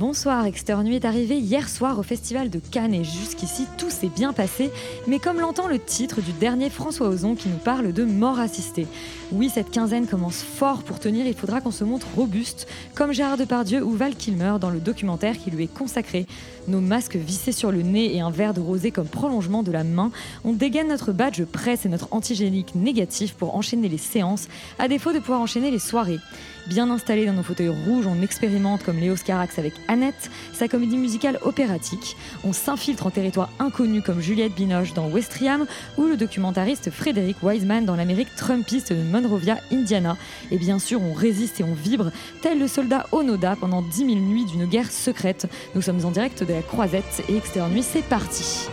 Bonsoir, Exter Nuit est arrivé hier soir au Festival de Cannes et jusqu'ici tout s'est bien passé, mais comme l'entend le titre du dernier François Ozon qui nous parle de mort assistée. Oui, cette quinzaine commence fort pour tenir, il faudra qu'on se montre robuste, comme Gérard Depardieu ou Val Kilmer dans le documentaire qui lui est consacré. Nos masques vissés sur le nez et un verre de rosé comme prolongement de la main, on dégaine notre badge presse et notre antigénique négatif pour enchaîner les séances, à défaut de pouvoir enchaîner les soirées. Bien installés dans nos fauteuils rouges, on expérimente comme Léo Scarax avec Annette, sa comédie musicale opératique. On s'infiltre en territoire inconnu comme Juliette Binoche dans Westriam ou le documentariste Frédéric Wiseman dans l'Amérique trumpiste de Monrovia, Indiana. Et bien sûr, on résiste et on vibre, tel le soldat Onoda pendant 10 000 nuits d'une guerre secrète. Nous sommes en direct de la Croisette et Extérieur Nuit, c'est parti.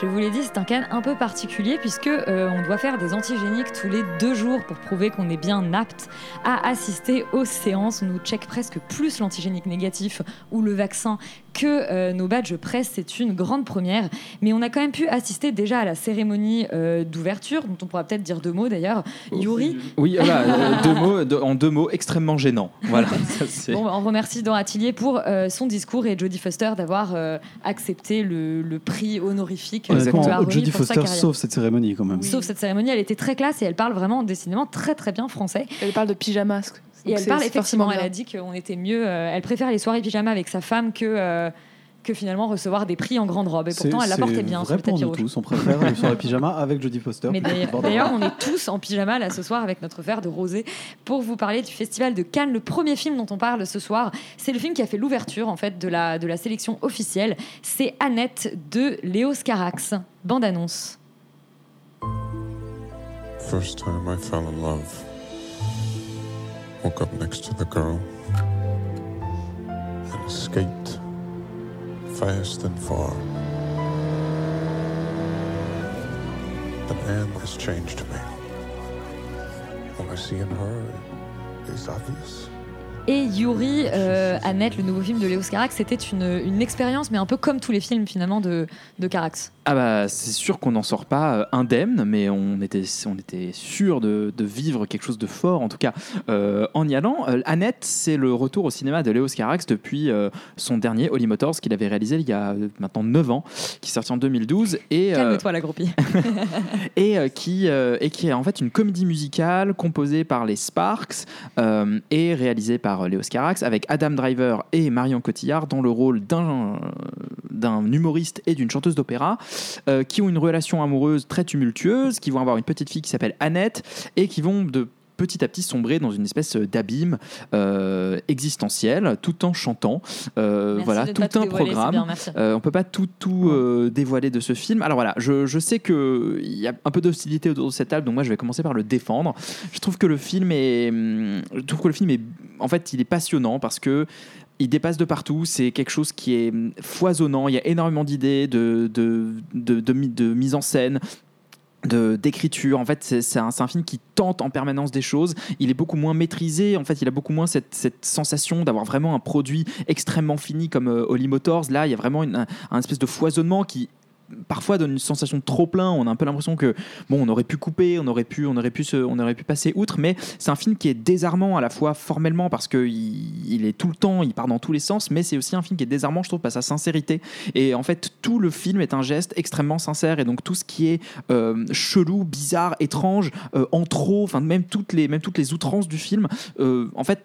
Je vous l'ai dit, c'est un cas un peu particulier puisque euh, on doit faire des antigéniques tous les deux jours pour prouver qu'on est bien apte à assister aux séances. On nous check presque plus l'antigénique négatif ou le vaccin que euh, nos badges presse. C'est une grande première, mais on a quand même pu assister déjà à la cérémonie euh, d'ouverture, dont on pourra peut-être dire deux mots d'ailleurs. Yuri, Oui, voilà, euh, deux mots, deux- en deux mots, extrêmement gênant. Voilà, ça, Bon, on remercie Dora Tillier pour euh, son discours et Jodie Foster d'avoir euh, accepté le, le prix honorifique Jodie Foster sauve cette cérémonie quand même. Sauf cette cérémonie, elle était très classe et elle parle vraiment décidément très très bien français. Elle parle de pyjamas. Et elle parle effectivement, elle a dit qu'on était mieux, euh, elle préfère les soirées pyjama avec sa femme que, euh, que finalement recevoir des prix en grande robe. Et pourtant, elle la portait bien sur vrai le pour tapis nous rouge. tous. On préfère les soirées pyjama avec Jodie Foster. Mais d'ailleurs, on est tous en pyjama là ce soir avec notre verre de rosé pour vous parler du Festival de Cannes. Le premier film dont on parle ce soir, c'est le film qui a fait l'ouverture en fait de la, de la sélection officielle. C'est Annette de Léo Scarax. Bande annonce. First time I fell in love. Woke up next to the girl and escaped fast and far. But Anne has changed me. What I see in her is obvious. Et Yuri, euh, Annette, le nouveau film de Léo Scarax, c'était une, une expérience, mais un peu comme tous les films finalement de, de Carax. Ah bah c'est sûr qu'on n'en sort pas euh, indemne, mais on était, on était sûr de, de vivre quelque chose de fort, en tout cas euh, en y allant. Euh, Annette, c'est le retour au cinéma de Léo Scarax depuis euh, son dernier Holy Motors qu'il avait réalisé il y a maintenant 9 ans, qui est sorti en 2012 et euh, Calme-toi la groupie. et euh, qui euh, et qui est en fait une comédie musicale composée par les Sparks euh, et réalisée par euh, Léo Scarax avec Adam Driver et Marion Cotillard dans le rôle d'un humoriste et d'une chanteuse d'opéra euh, qui ont une relation amoureuse très tumultueuse, qui vont avoir une petite fille qui s'appelle Annette et qui vont de petit à petit sombrer dans une espèce d'abîme euh, existentiel tout en chantant. Euh, voilà, tout un dévoiler, programme. bien. Euh, on peut pas tout, tout euh, dévoiler de ce film. Alors voilà, je, je sais qu'il y a un peu d'hostilité autour de cette table, donc moi je vais commencer par le défendre. Je trouve que le film est, hum, je trouve que le film est, en fait, il est passionnant parce que il dépasse de partout. C'est quelque chose qui est hum, foisonnant. Il y a énormément d'idées, de, de, de, de mi- de mise en scène d'écriture en fait c'est un, film qui tente en permanence des choses il est beaucoup moins maîtrisé en fait il a beaucoup moins cette, sensation d'avoir vraiment un produit extrêmement fini comme euh, Holly Motors là il y a vraiment une- un, un espèce de foisonnement qui parfois donne une sensation de trop plein. On a un peu l'impression que bon, on aurait pu couper, on aurait pu, on aurait pu, on aurait pu passer outre. Mais c'est un film qui est désarmant à la fois formellement parce que il, est tout le temps, il part dans tous les sens, mais c'est aussi un film qui est désarmant, je trouve, par sa sincérité. Et en fait, tout le film est un geste extrêmement sincère. Et donc tout ce qui est euh, chelou, bizarre, étrange, euh, en trop, enfin même toutes les, même toutes les outrances du film, euh, en fait,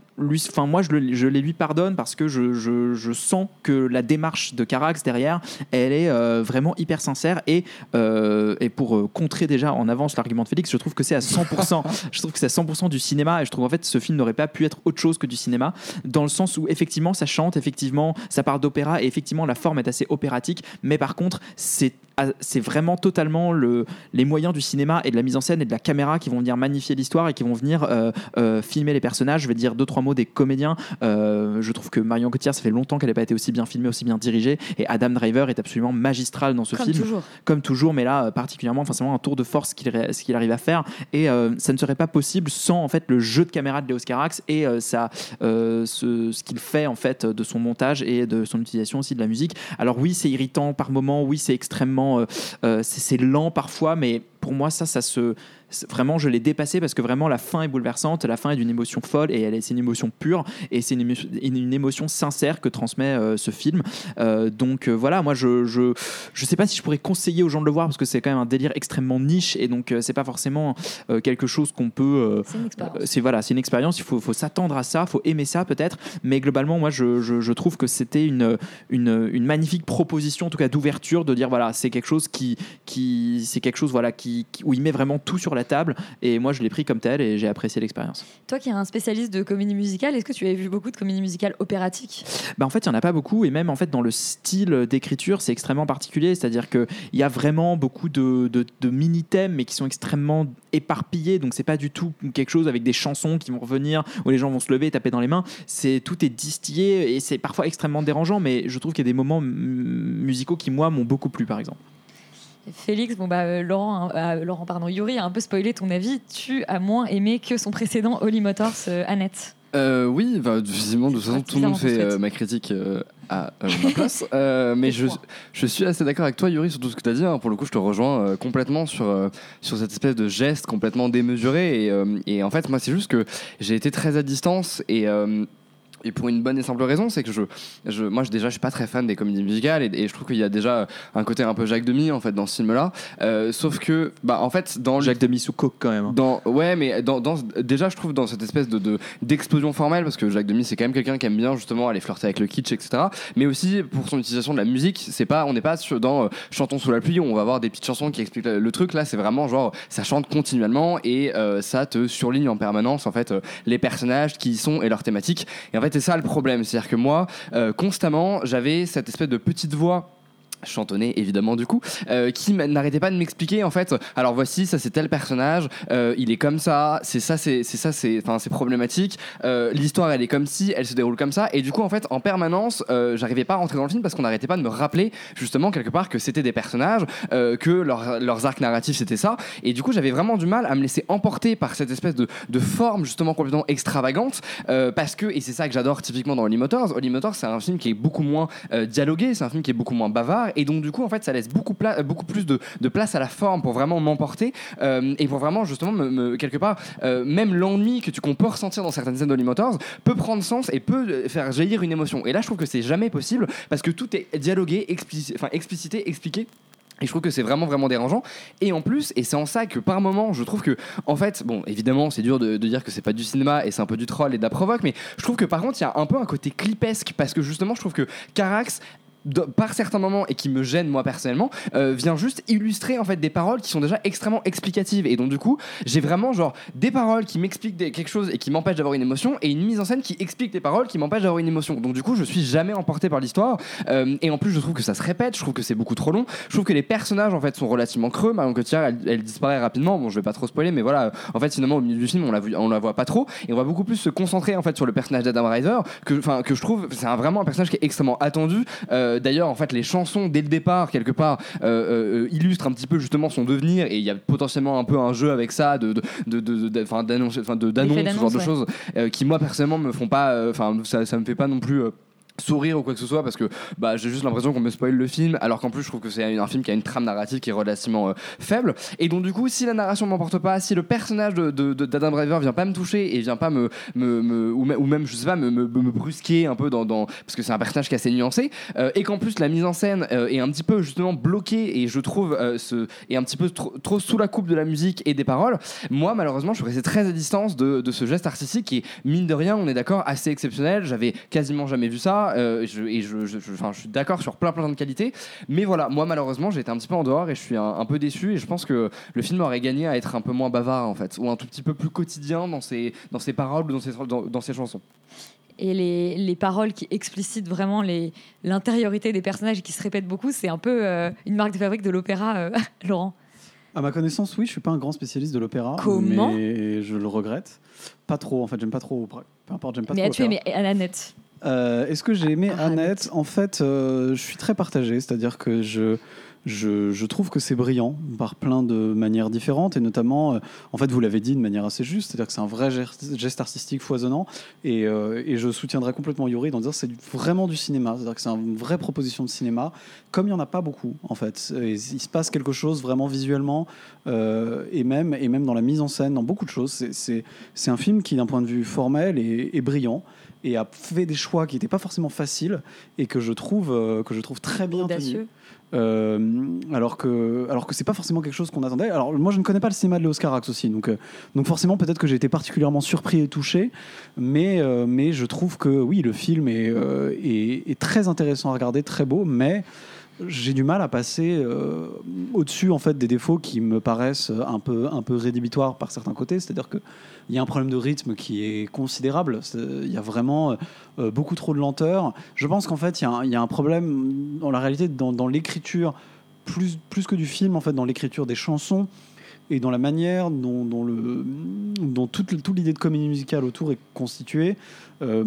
enfin moi je, le- je les lui pardonne parce que je, je- je sens que la démarche de Carax derrière, elle est vraiment hyper sincère et, euh, et pour euh, contrer déjà en avance l'argument de Félix, je trouve que c'est à 100%, je trouve que c'est à 100% du cinéma et je trouve en fait ce film n'aurait pas pu être autre chose que du cinéma dans le sens où effectivement ça chante, effectivement ça part d'opéra et effectivement la forme est assez opératique, mais par contre c'est c'est vraiment totalement le, les moyens du cinéma et de la mise en scène et de la caméra qui vont venir magnifier l'histoire et qui vont venir euh, euh, filmer les personnages. Je vais dire deux, trois mots des comédiens. Euh, je trouve que Marion Cotillard, ça fait longtemps qu'elle n'a pas été aussi bien filmée, aussi bien dirigée. Et Adam Driver est absolument magistral dans ce Comme film. toujours. Comme toujours, mais là, particulièrement, enfin, c'est vraiment un tour de force qu'il arrive à faire. Et ça ne serait pas possible sans en fait, le jeu de caméra de Léos Carax et euh, ce, ce qu'il fait en fait, de son montage et de son utilisation aussi de la musique. Alors oui, c'est irritant par moments, oui, c'est extrêmement... euh, euh, c'est c'est lent parfois, mais pour moi, ça, ça se... Vraiment, je l'ai dépassé parce que vraiment, la fin est bouleversante. La fin est d'une émotion folle et elle est, c'est une émotion pure et c'est une, émotion- une- émotion sincère que transmet euh, ce film. Euh, donc euh, voilà, moi, je, je je sais pas si je pourrais conseiller aux gens de le voir parce que c'est quand même un délire extrêmement niche et donc c'est pas forcément quelque chose qu'on peut. C'est une expérience. c'est voilà, c'est une expérience. Il faut, faut s'attendre à ça, faut aimer ça peut-être. Mais globalement, moi, je, je- je trouve que c'était une, une, une magnifique proposition, en tout cas d'ouverture, de dire voilà, c'est quelque chose qui, qui c'est quelque chose voilà qui, qui- où il met vraiment tout sur la table. Et moi, je l'ai pris comme tel et j'ai apprécié l'expérience. Toi qui es un spécialiste de comédie musicale, est-ce que tu avais vu beaucoup de comédies musicales opératiques Bah en fait, il n'y en a pas beaucoup, et même en fait dans le style d'écriture, c'est extrêmement particulier. C'est-à-dire qu'il y a vraiment beaucoup de, de- de mini-thèmes, mais qui sont extrêmement éparpillés. Donc c'est pas du tout quelque chose avec des chansons qui vont revenir, où les gens vont se lever et taper dans les mains. C'est tout est distillé et c'est parfois extrêmement dérangeant, mais je trouve qu'il y a des moments musicaux qui moi m'ont beaucoup plu, par exemple. Félix, bon bah euh, Laurent, euh, Laurent pardon, Yuri a un peu spoilé ton avis. Tu as moins aimé que son précédent Holly Motors, euh, Annette. Euh, oui, bah, visiblement, de toute façon, tout le monde fait euh, ma critique euh, à euh, ma place. Euh, mais je, je suis assez d'accord avec toi, Yuri, sur tout ce que tu as dit. hein. Pour le coup, je te rejoins euh, complètement sur, euh, sur cette espèce de geste complètement démesuré. Et, euh, et en fait, moi, c'est juste que j'ai été très à distance et. Et pour une bonne et simple raison, c'est que je, je, moi je- déjà je suis pas très fan des comédies musicales et, et je trouve qu'il y a déjà un côté un peu Jacques Demy en fait dans ce film-là. Euh, sauf que, bah en fait dans Jacques Demy sous coke quand même. hein. dans, ouais, mais dans, dans- déjà, je trouve dans cette espèce de de- d'explosion formelle, parce que Jacques Demy, c'est quand même quelqu'un qui aime bien justement aller flirter avec le kitsch, etc. Mais aussi pour son utilisation de la musique, c'est pas, on n'est pas sur- dans euh, chantons sous la pluie où on va avoir des petites chansons qui expliquent le, le truc. Là, c'est vraiment genre ça chante continuellement et euh, ça te surligne en permanence en fait les personnages qui y sont et leurs thématiques. Et en fait, c'est ça le problème, c'est-à-dire que moi, euh, constamment, j'avais cette espèce de petite voix chantonnée évidemment du coup euh, qui n'arrêtait pas de m'expliquer en fait alors voici ça c'est tel personnage euh, il est comme ça c'est ça c'est ça c'est enfin c'est problématique euh, l'histoire elle est comme si elle se déroule comme ça et du coup en fait en permanence j'arrivais pas à rentrer dans le film parce qu'on n'arrêtait pas de me rappeler justement quelque part que c'était des personnages que leur- leurs arcs narratifs c'était ça et du coup j'avais vraiment du mal à me laisser emporter par cette espèce de, forme justement complètement extravagante parce que et c'est ça que j'adore typiquement dans Holly Motors Holly Motors c'est un film qui est beaucoup moins dialogué c'est un film qui est beaucoup moins bavard et donc du coup en fait ça laisse beaucoup, euh, plus de, place à la forme pour vraiment m'emporter euh, et pour vraiment justement me, quelque part euh, même l'ennui que tu qu'on peut ressentir dans certaines scènes d'Holly Motors peut prendre sens et peut faire jaillir une émotion et là je trouve que c'est jamais possible parce que tout est dialogué explicité expliqué et je trouve que c'est vraiment vraiment dérangeant. Et en plus, et c'est en ça que par moment, je trouve que, en fait, bon, évidemment, c'est dur de, de dire que c'est pas du cinéma et c'est un peu du troll et de la provoque, mais je trouve que par contre, il y a un peu un côté clipesque parce que justement, je trouve que Carax par certains moments et qui me gêne moi personnellement euh, vient juste illustrer en fait des paroles qui sont déjà extrêmement explicatives. Et donc du coup j'ai vraiment genre des paroles qui m'expliquent quelque chose et qui m'empêchent d'avoir une émotion et une mise en scène qui explique des paroles qui m'empêchent d'avoir une émotion. Donc du coup je suis jamais emporté par l'histoire. Euh, et en plus je trouve que ça se répète je trouve que c'est beaucoup trop long. Je trouve que les personnages en fait sont relativement creux. Marion Cotillard elle, elle disparaît rapidement. Bon je vais pas trop spoiler mais voilà en fait finalement au milieu du film on la, on la voit pas trop. Et on va beaucoup plus se concentrer en fait sur le personnage d'Adam Driver que que je trouve c'est un- vraiment un personnage qui est extrêmement attendu Euh, d'ailleurs en fait les chansons dès le départ quelque part euh, euh, illustrent un petit peu justement son devenir. Et il y a potentiellement un peu un jeu avec ça de de de de- de- d'annonce de d'annonce ce genre de choses euh, qui moi personnellement me font pas euh, enfin ça ça me fait pas non plus euh, sourire ou quoi que ce soit parce que bah, j'ai juste l'impression qu'on me spoil le film alors qu'en plus je trouve que c'est un film qui a une trame narrative qui est relativement euh, faible. Et donc du coup si la narration m'emporte pas si le personnage de, d'Adam Driver vient pas me toucher et vient pas me, ou, me- ou même je sais pas me, brusquer un peu dans, parce que c'est un personnage qui est assez nuancé euh, et qu'en plus la mise en scène euh, est un petit peu justement bloquée et je trouve est un petit peu trop, sous la coupe de la musique et des paroles moi malheureusement je suis resté très à distance de, ce geste artistique qui mine de rien on est d'accord assez exceptionnel. J'avais quasiment jamais vu ça euh, je, et je, je- je- enfin, je suis d'accord sur plein plein de qualités mais voilà moi malheureusement j'ai été un petit peu en dehors et je suis un, un peu déçu et je pense que le film aurait gagné à être un peu moins bavard en fait ou un tout petit peu plus quotidien dans ses, dans ses paroles ou dans ses, dans, dans ses chansons Et les, les paroles qui explicitent vraiment l'intériorité des personnages et qui se répètent beaucoup, c'est un peu euh, une marque de fabrique de l'opéra, euh, Laurent. À ma connaissance, oui, je suis pas un grand spécialiste de l'opéra. Comment? Mais je le regrette. Pas trop, en fait, j'aime pas trop. Peu importe, j'aime pas Mais trop. as-tu l'opéra. aimé Annette? Euh, Est-ce que j'ai aimé Annette? En fait, euh, je suis très partagé, c'est-à-dire que je, je, trouve que c'est brillant par plein de manières différentes, et notamment, euh, en fait, vous l'avez dit de manière assez juste, c'est-à-dire que c'est un vrai geste, artistique foisonnant, et, euh, et je soutiendrai complètement Yuri dans dire que c'est vraiment du cinéma, c'est-à-dire que c'est une vraie proposition de cinéma, comme il n'y en a pas beaucoup, en fait. Il se passe quelque chose vraiment visuellement, euh, et, même, dans la mise en scène, dans beaucoup de choses. C'est- un film qui, d'un point de vue formel, est, brillant et a fait des choix qui n'étaient pas forcément faciles et que je trouve, euh, que je très bien. Audacieux. Euh, alors que alors que c'est pas forcément quelque chose qu'on attendait. Alors moi je ne connais pas le cinéma de Léo Scarax aussi, donc euh, donc forcément peut-être que j'ai été particulièrement surpris et touché, mais euh, mais je trouve que oui le film est, est très intéressant à regarder, très beau, mais j'ai du mal à passer euh, au-dessus en fait des défauts qui me paraissent un peu un peu rédhibitoires par certains côtés. C'est-à-dire que il y a un problème de rythme qui est considérable. Il y a vraiment euh, beaucoup trop de lenteur. Je pense qu'en fait il y, a un- problème dans la réalité dans, l'écriture plus plus que du film en fait dans l'écriture des chansons et dans la manière dont, le dont toute, l'idée de comédie musicale autour est constituée. Euh,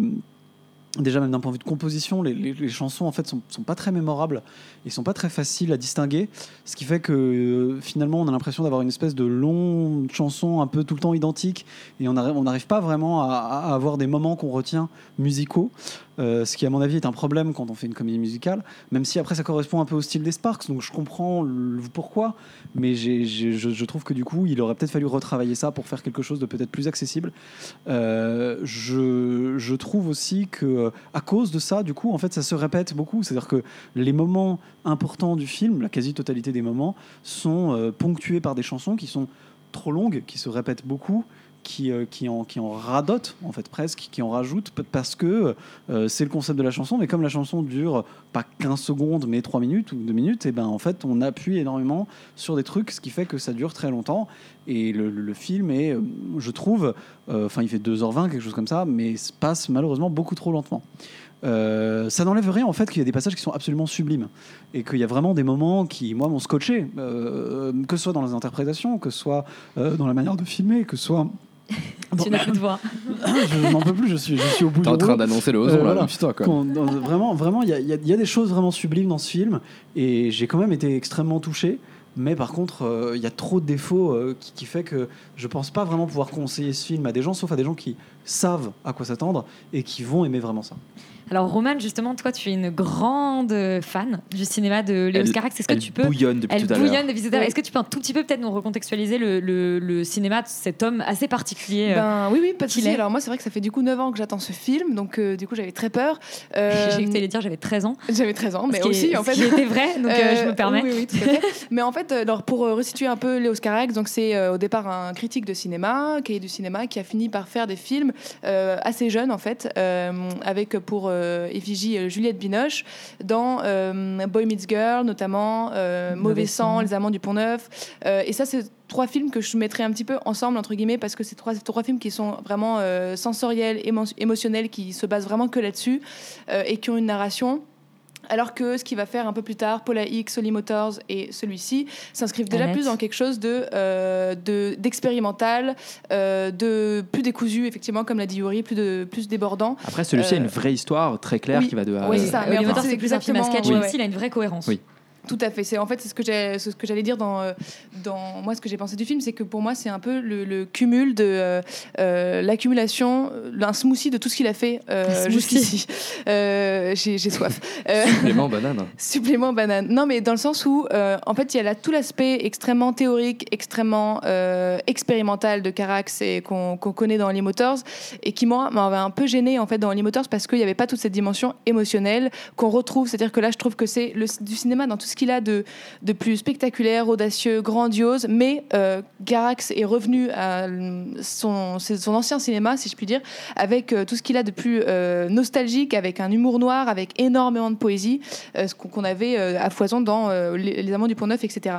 déjà même d'un point de vue de composition, les, chansons en fait sont, sont pas très mémorables et sont pas très faciles à distinguer, ce qui fait que euh, finalement on a l'impression d'avoir une espèce de longue chanson un peu tout le temps identique et on n'arrive pas vraiment à, avoir des moments qu'on retient musicaux, euh, ce qui à mon avis est un problème quand on fait une comédie musicale, même si après ça correspond un peu au style des Sparks, donc je comprends pourquoi, mais je, trouve que du coup il aurait peut-être fallu retravailler ça pour faire quelque chose de peut-être plus accessible. Euh, je trouve aussi que euh, à cause de ça, du coup, en fait, ça se répète beaucoup. C'est-à-dire que les moments importants du film, la quasi-totalité des moments, sont euh, ponctués par des chansons qui sont trop longues, qui se répètent beaucoup. Qui, euh, qui, en, qui en radotent, en fait, presque, qui en rajoutent, p- parce que euh, c'est le concept de la chanson. Mais comme la chanson dure pas 15 secondes, mais 3 minutes ou 2 minutes, et ben en fait, on appuie énormément sur des trucs, ce qui fait que ça dure très longtemps. Et le, film est, euh, je trouve, enfin, il fait 2h20, quelque chose comme ça, mais se passe malheureusement beaucoup trop lentement. Ça n'enlève rien en fait qu'il y a des passages qui sont absolument sublimes et qu'il y a vraiment des moments qui, moi, m'ont scotché, que ce soit dans les interprétations, que ce soit dans la manière de filmer, que ce soit. Tu n'as plus de voix. je n'en peux plus, je suis, je suis au bout T'es en train d'annoncer le Ozon, là, putain, quoi. Quand- dans- vraiment, vraiment, il y a, il y a- il y a des choses vraiment sublimes dans ce film et j'ai quand même été extrêmement touché. Mais par contre, euh, il y a trop de défauts euh, qui, qui fait que je pense pas vraiment pouvoir conseiller ce film à des gens, sauf à des gens qui savent à quoi s'attendre et qui vont aimer vraiment ça. Alors, Romane, justement, toi, tu es une grande fan du cinéma de Léo Elle- Scarax. Est-ce que elle tu peux. bouillonne depuis Elle tout à l'heure. bouillonne depuis tout à l'heure. Est-ce que tu peux un tout petit peu, peut-être, nous recontextualiser le, le- le cinéma de cet homme assez particulier euh, Ben oui, oui, pas de qu'il souci. est Alors moi, c'est vrai que ça fait du coup 9 ans que j'attends ce film, donc euh, du coup j'avais très peur. Euh, J'ai cru que t'allais dire j'avais 13 ans. J'avais 13 ans, mais Ce qui aussi est- en fait. qui était vrai, donc, euh, je me permets. Oui, oui, tout à fait. mais en fait, alors, pour resituer un peu Léo Scarax, donc c'est euh, au départ un critique de cinéma, cahier du cinéma, qui a fini par faire des films euh, assez jeunes en fait, euh, avec pour euh, effigie euh, Juliette Binoche dans euh, Boy Meets Girl notamment, euh, Mauvais, sang. Les Amants du Pont Neuf, Euh, et ça c'est trois films que je mettrais un petit peu ensemble entre guillemets parce que c'est trois, trois films qui sont vraiment euh, sensoriels, émo- émotionnels, qui se basent vraiment que là-dessus euh, et qui ont une narration. Alors que ce qu'il va faire un peu plus tard, Paula X, Holly Motors et celui-ci s'inscrivent déjà plus dans quelque chose de euh, de- d'expérimental, euh, de plus décousu effectivement comme l'a dit Yuri, plus de plus débordant. Après, celui-ci a Euh, une vraie histoire très claire oui. qui va de Oui, c'est ça. Euh, Mais Oliver en fait, Stone, c'est plus un film à sketch, exactement- même s'il a une vraie cohérence. Oui. Tout à fait. C'est en fait c'est ce que j'ai, ce que j'allais dire dans, euh, dans moi ce que j'ai pensé du film, c'est que pour moi c'est un peu le, le cumul de euh, euh, l'accumulation, d'un smoothie de tout ce qu'il a fait euh, Un smoothie. jusqu'ici. Euh, j'ai, j'ai soif. Supplément banane. Supplément banane. Non, mais dans le sens où, euh, en fait, il y a là tout l'aspect extrêmement théorique, extrêmement euh, expérimental de Carax et qu'on qu'on connaît dans Lee Motors et qui moi m'avait un peu gêné en fait dans Lee Motors parce qu'il n'y avait pas toute cette dimension émotionnelle qu'on retrouve. C'est-à-dire que là, je trouve que c'est le- du cinéma dans tout ce qu'il a de, de plus spectaculaire, audacieux, grandiose. Mais euh, Carax est revenu à euh, son, son ancien cinéma, si je puis dire, avec euh, tout ce qu'il a de plus euh, nostalgique, avec un humour noir, avec énormément de poésie, euh, ce qu'on avait euh, à foison dans euh, les, Amants du Pont Neuf, etc.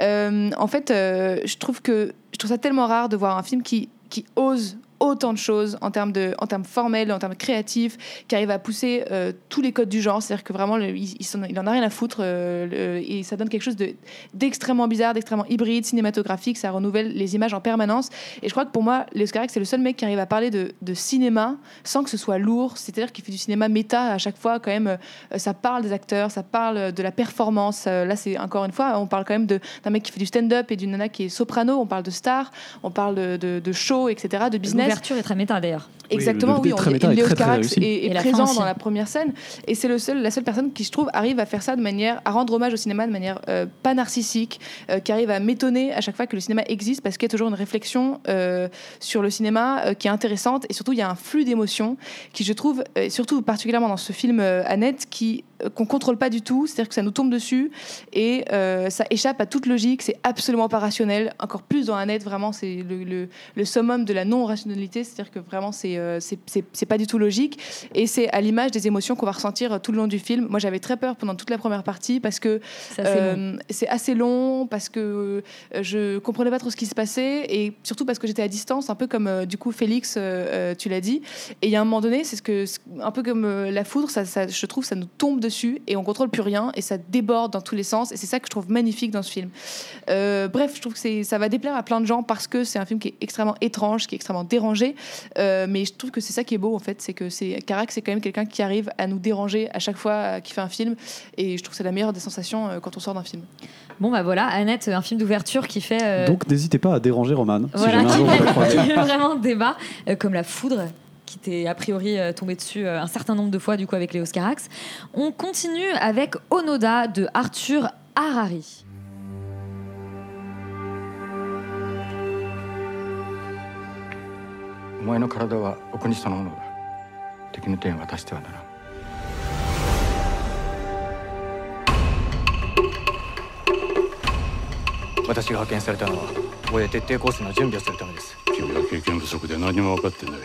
Euh, en fait, euh, je trouve que je trouve ça tellement rare de voir un film qui, qui ose autant de choses en termes de en termes formels en termes créatifs qui arrive à pousser euh, tous les codes du genre. C'est à dire que vraiment le- il, il en a rien à foutre euh, et ça donne quelque chose de d'extrêmement bizarre d'extrêmement hybride cinématographique. Ça renouvelle les images en permanence. Et je crois que pour moi Léo Scarax c'est le seul mec qui arrive à parler de, cinéma sans que ce soit lourd. C'est à dire qu'il fait du cinéma méta à chaque fois quand même euh, ça parle des acteurs ça parle de la performance. Là c'est encore une fois on parle quand même d'un mec qui fait du stand-up et d'une nana qui est soprano. On parle de star on parle de, de show etc de business L'ouverture est très méta d'ailleurs. Exactement, oui. on Léo Carax est, est présent dans la première scène, et c'est le seul, la seule personne qui, je trouve, arrive à faire ça de manière, à rendre hommage au cinéma de manière euh, pas narcissique, euh, qui arrive à m'étonner à chaque fois que le cinéma existe, parce qu'il y a toujours une réflexion euh, sur le cinéma euh, qui est intéressante, et surtout il y a un flux d'émotions qui, je trouve, euh, surtout particulièrement dans ce film euh, Annette, qui qu'on contrôle pas du tout, c'est-à-dire que ça nous tombe dessus et euh, ça échappe à toute logique, c'est absolument pas rationnel. Encore plus dans Annette, vraiment, c'est le, le, le summum de la non-rationalité, c'est-à-dire que vraiment, c'est euh, c'est- c'est pas du tout logique. Et c'est à l'image des émotions qu'on va ressentir tout le long du film. Moi, j'avais très peur pendant toute la première partie parce que C'est assez long. euh, c'est assez long, parce que je comprenais pas trop ce qui se passait et surtout parce que j'étais à distance, un peu comme du coup Félix, tu l'as dit. Et il y a un moment donné, c'est ce que, un peu comme la foudre, ça, ça- je trouve, ça nous tombe dessus et on contrôle plus rien et ça déborde dans tous les sens. Et c'est ça que je trouve magnifique dans ce film. Euh, bref, je trouve que ça va déplaire à plein de gens parce que c'est un film qui est extrêmement étrange, qui est extrêmement dérangé. Euh, mais je trouve que c'est ça qui est beau en fait, c'est que c'est Carax, c'est quand même quelqu'un qui arrive à nous déranger à chaque fois euh, qu'il fait un film. Et je trouve que c'est la meilleure des sensations euh, quand on sort d'un film. Bon bah voilà, Annette, un film d'ouverture qui fait. euh, Donc n'hésitez pas à déranger Roman. si Voilà, un qui fait, fait vraiment débat, euh, comme la foudre qui t'est a priori euh, tombé dessus euh, un certain nombre de fois du coup avec Léo Scarax. On continue avec Onoda de Arthur Harari. お前の体はお国そのものだ敵の手に渡してはならん私が派遣されたのはこへ徹底抗戦の準備をするためです君は経験不足で何も分かってない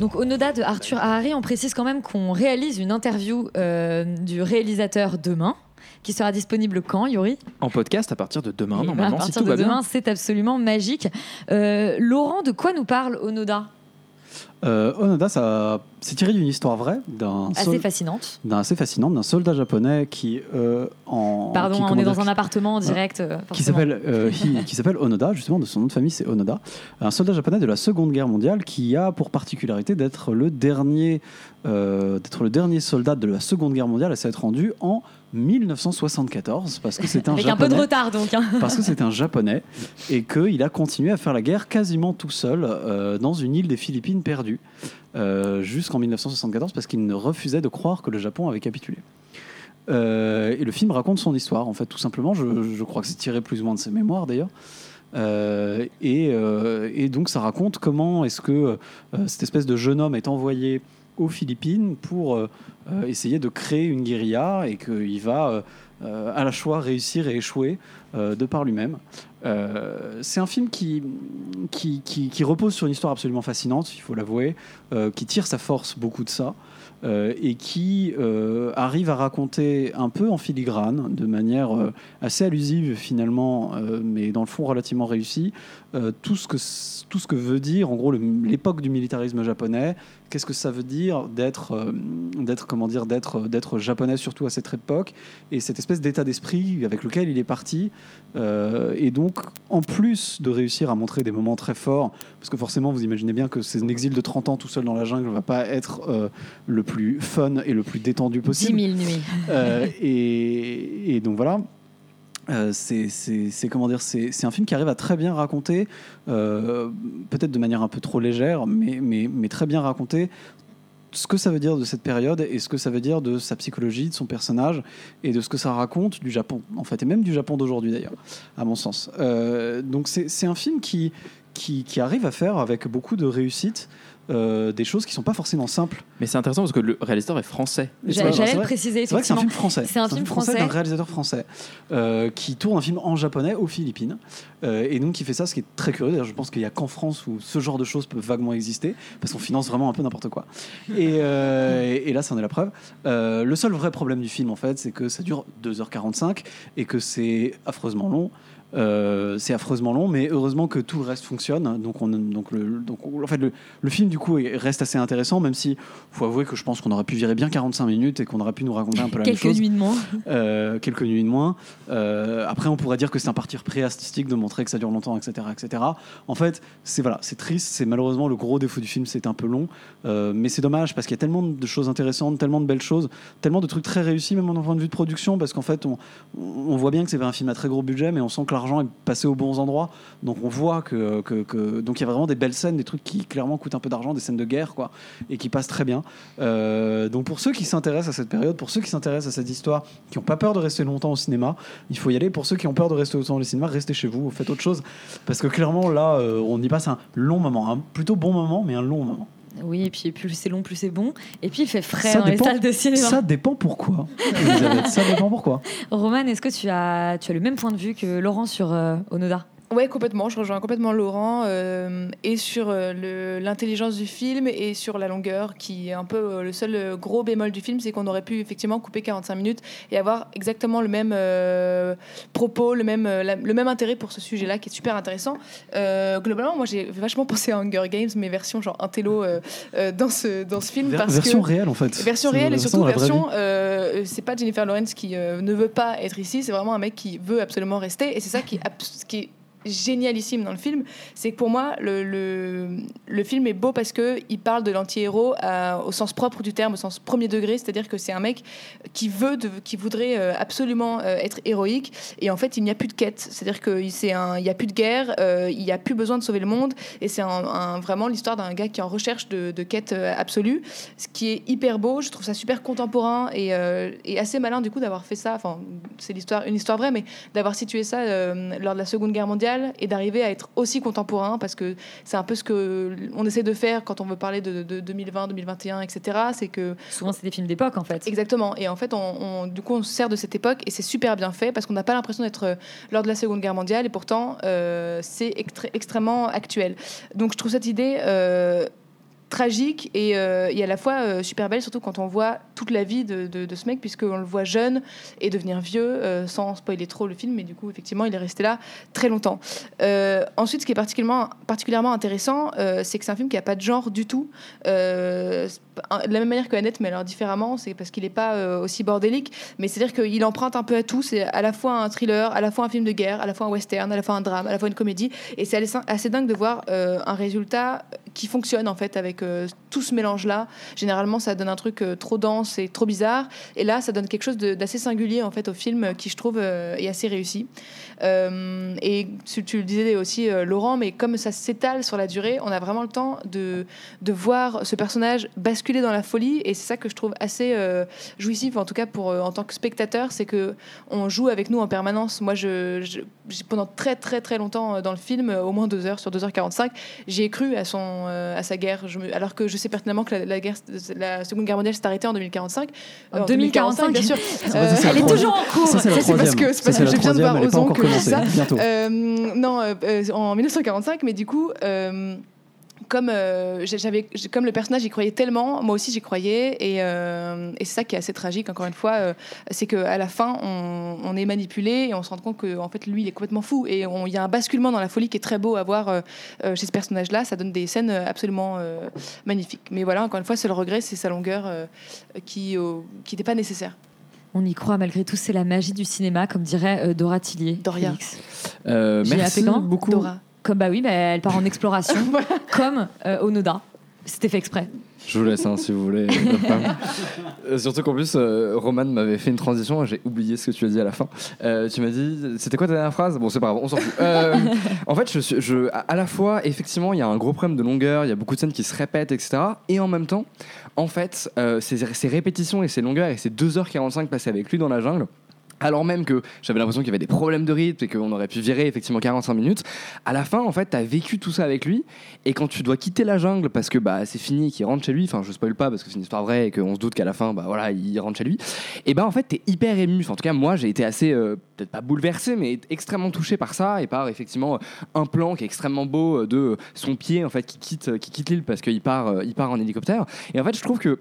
donc Onoda de Arthur Harari, on précise quand même qu'on réalise une interview euh, du réalisateur demain, qui sera disponible quand, Yuri En podcast à partir de demain, Et normalement, À si partir tout de va demain, c'est absolument magique. Euh, Laurent, de quoi nous parle Onoda? Euh, Onoda, ça, c'est tiré d'une histoire vraie, d'un Assez sol- fascinante. d'un assez fascinante, d'un soldat japonais qui euh, en Pardon, qui, on est dans dire, un appartement en direct. euh, qui s'appelle euh, qui s'appelle Onoda, justement, de son nom de famille c'est Onoda, un soldat japonais de la Seconde Guerre mondiale qui a pour particularité d'être le dernier d'être le dernier soldat de la Seconde Guerre mondiale à s'être rendu en 1974 parce que c'est un Avec un peu de japonais retard donc. hein. parce que c'est un japonais et qu'il a continué à faire la guerre quasiment tout seul euh, dans une île des Philippines perdue euh, jusqu'en 1974 parce qu'il ne refusait de croire que le Japon avait capitulé. Euh, et le film raconte son histoire, en fait, tout simplement. Je, je crois que c'est tiré plus ou moins de ses mémoires, d'ailleurs. Euh, et, euh, et donc, ça raconte comment est-ce que euh, cette espèce de jeune homme est envoyé aux Philippines pour euh, euh, essayer de créer une guérilla et qu'il va euh, à la fois réussir et échouer de par lui-même. C'est un film qui, qui, repose sur une histoire absolument fascinante, il faut l'avouer, qui tire sa force beaucoup de ça, et qui arrive à raconter un peu en filigrane, de manière assez allusive finalement, mais dans le fond relativement réussie, tout, ce que, tout ce que veut dire en gros l'époque du militarisme japonais, qu'est-ce que ça veut dire d'être, euh, d'être comment dire, d'être, d'être japonais surtout à cette époque, et cette espèce d'état d'esprit avec lequel il est parti. Euh, et donc, en plus de réussir à montrer des moments très forts, parce que forcément, vous imaginez bien que c'est un exil de 30 ans tout seul dans la jungle va pas être euh, le plus fun et le plus détendu 10 possible. 000 nuits. Euh, et, et donc voilà. Euh, c'est comment dire c'est un film qui arrive à très bien raconter euh, peut-être de manière un peu trop légère mais, très bien raconter ce que ça veut dire de cette période et ce que ça veut dire de sa psychologie, de son personnage et de ce que ça raconte du Japon, en fait, et même du Japon d'aujourd'hui d'ailleurs, à mon sens. Euh, donc c'est un film qui arrive à faire avec beaucoup de réussite euh, des choses qui sont pas forcément simples. Mais c'est intéressant parce que le réalisateur est français. J'allais le vrai. préciser, C'est vrai que c'est un film français. C'est un film français. d'un réalisateur français euh, qui tourne un film en japonais aux Philippines. Euh, et donc qui fait ça, ce qui est très curieux. D'ailleurs, je pense qu'il n'y a qu'en France où ce genre de choses peut vaguement exister, parce qu'on finance vraiment un peu n'importe quoi. Et, euh, et- et là, ça en est la preuve. Euh, le seul vrai problème du film, en fait, c'est que ça dure 2h45 et que c'est affreusement long. Euh, c'est affreusement long, mais heureusement que tout le reste fonctionne. Donc, on, donc, le, donc en fait, le, le film du coup est- reste assez intéressant, même si faut avouer que je pense qu'on aurait pu virer bien 45 minutes et qu'on aurait pu nous raconter un peu la Quelques même chose. nuits de moins. Euh, quelques nuits de moins. Euh, après, on pourrait dire que c'est un parti repris artistique de montrer que ça dure longtemps, etc., etc. En fait, c'est voilà, c'est triste. C'est malheureusement le gros défaut du film, c'est un peu long, Euh, mais c'est dommage parce qu'il y a tellement de choses intéressantes, tellement de belles choses, tellement de trucs très réussis, même en point de vue de production, parce qu'en fait, on, on voit bien que c'est un film à très gros budget, mais on sent que l'argent est passé aux bons endroits. Donc on voit que, donc il y a vraiment des belles scènes, des trucs qui clairement coûtent un peu d'argent, des scènes de guerre, quoi, et qui passent très bien. Euh, donc pour ceux qui s'intéressent à cette période, pour ceux qui s'intéressent à cette histoire, qui n'ont pas peur de rester longtemps au cinéma, il faut y aller. Pour ceux qui ont peur de rester longtemps au cinéma, restez chez vous, faites autre chose, parce que clairement là, euh, on y passe un long moment, un plutôt bon moment, mais un long moment. Oui, et puis plus c'est long, plus c'est bon. Et puis il fait frais Ça dans dépend- les salles de cinéma. Ça dépend pourquoi. Ça dépend pourquoi. Roman, est-ce que tu as, tu as le même point de vue que Laurent sur euh, Onoda Ouais, complètement. Je rejoins complètement Laurent euh, et sur euh, l'intelligence du film et sur la longueur, qui est un peu euh, le seul gros bémol du film, c'est qu'on aurait pu effectivement couper 45 minutes et avoir exactement le même propos, le même, la- le même intérêt pour ce sujet-là, qui est super intéressant. Globalement, moi, j'ai vachement pensé à Hunger Games, mais version genre intello dans ce dans ce film, Ver- parce version que réelle en fait. Version réelle et surtout version, c'est pas Jennifer Lawrence qui ne veut pas être ici, c'est vraiment un mec qui veut absolument rester. Et c'est ça qui qui est génialissime dans le film, c'est que pour moi, le, le, le film est beau parce que il parle de l'anti-héros à- au sens propre du terme, au sens premier degré, c'est-à-dire que c'est un mec qui veut, qui voudrait euh, absolument euh, être héroïque, et en fait, il n'y a plus de quête, c'est-à-dire qu'il n'y a plus de guerre, euh, il n'y a plus besoin de sauver le monde, et c'est un- vraiment l'histoire d'un gars qui est en recherche de, de quête euh, absolue, ce qui est hyper beau, je trouve ça super contemporain et, euh, et assez malin du coup d'avoir fait ça, enfin, c'est une histoire vraie, mais d'avoir situé ça euh, lors de la Seconde Guerre mondiale et d'arriver à être aussi contemporain parce que c'est un peu ce que on essaie de faire quand on veut parler de, de 2020, 2021, etc. C'est que souvent c'est des films d'époque en fait. Exactement. Et en fait, on, on- du coup, on se sert de cette époque et c'est super bien fait parce qu'on n'a pas l'impression d'être euh, lors de la Seconde Guerre mondiale et pourtant euh, c'est extré- extrêmement actuel. Donc je trouve cette idée euh, tragique et, euh, et à la fois euh, super belle, surtout quand on voit toute la vie de, ce mec, puisqu'on le voit jeune et devenir vieux, euh, sans spoiler trop le film, mais du coup, effectivement, il est resté là très longtemps. Ensuite, ce qui est particulièrement, particulièrement intéressant, c'est que c'est un film qui n'a pas de genre du tout. De la même manière que Annette, mais alors différemment, c'est parce qu'il n'est pas aussi bordélique, mais c'est-à-dire qu'il emprunte un peu à tout. C'est à la fois un thriller, à la fois un film de guerre, à la fois un western, à la fois un drame, à la fois une comédie. Et c'est assez- dingue de voir un résultat qui fonctionne en fait avec euh, tout ce mélange-là. Généralement, ça donne un truc euh, trop dense et trop bizarre. Et là, ça donne quelque chose d'assez singulier en fait au film euh, qui, je trouve, est assez réussi. Et tu, le disais aussi, Laurent, mais comme ça s'étale sur la durée, on a vraiment le temps de, de voir ce personnage basculer dans la folie. Et c'est ça que je trouve assez jouissif, en tout cas pour, en tant que spectateur, c'est que on joue avec nous en permanence. Moi, je, pendant très très très longtemps dans le film, au moins deux heures sur 2h45, j'ai cru à, son, euh, à sa guerre. Je me- alors que je sais pertinemment que la, la guerre, la Seconde Guerre mondiale s'est arrêtée en 2045. En Euh, 2045, bien sûr. Ça, c'est elle est toujours en cours. Ça, c'est parce troisième. que, parce je viens de voir encore que je dis ça. Euh, non, euh, euh, en 1945, mais du coup. Comme, euh, j'avais, comme le personnage y croyait tellement, moi aussi j'y croyais. Et, euh, et c'est ça qui est assez tragique, encore une fois. euh, c'est qu'à la fin, on, on est manipulé et on se rend compte que en fait, lui, il est complètement fou. Et il y a un basculement dans la folie qui est très beau à voir euh, chez ce personnage-là. Ça donne des scènes absolument euh, magnifiques. Mais voilà, encore une fois, c'est le regret, c'est sa longueur euh, qui euh, qui n'était pas nécessaire. On y croit malgré tout, c'est la magie du cinéma, comme dirait euh, Dora Tillier. Doria. Euh, merci beaucoup. Dora. Comme bah oui, bah, elle part en exploration, comme euh, Onoda. C'était fait exprès. Je vous laisse hein, si vous voulez. euh. Euh, surtout qu'en plus, euh, Roman m'avait fait une transition j'ai oublié ce que tu as dit à la fin. Euh, tu m'as dit, c'était quoi ta dernière phrase? Bon, c'est pas grave, on s'en fout. Euh, en fait, je, suis- je, à la fois, effectivement, il y a un gros problème de longueur, il y a beaucoup de scènes qui se répètent, etc. Et en même temps, en fait, euh, ces, ces répétitions et ces longueurs et ces 2h45 passées avec lui dans la jungle, alors même que j'avais l'impression qu'il y avait des problèmes de rythme et qu'on aurait pu virer effectivement 45 minutes, à la fin, en fait, tu as vécu tout ça avec lui. Et quand tu dois quitter la jungle parce que bah, c'est fini qu'il rentre chez lui, enfin, je spoil pas parce que c'est une histoire vraie et qu'on se doute qu'à la fin, bah voilà, il rentre chez lui, et bah en fait, tu es hyper ému. En tout cas, moi, j'ai été assez, euh, peut-être pas bouleversé, mais extrêmement touché par ça et par effectivement un plan qui est extrêmement beau euh, de son pied, en fait, qui quitte, qui quitte l'île parce qu'il part, euh, il part en hélicoptère. Et en fait, je trouve que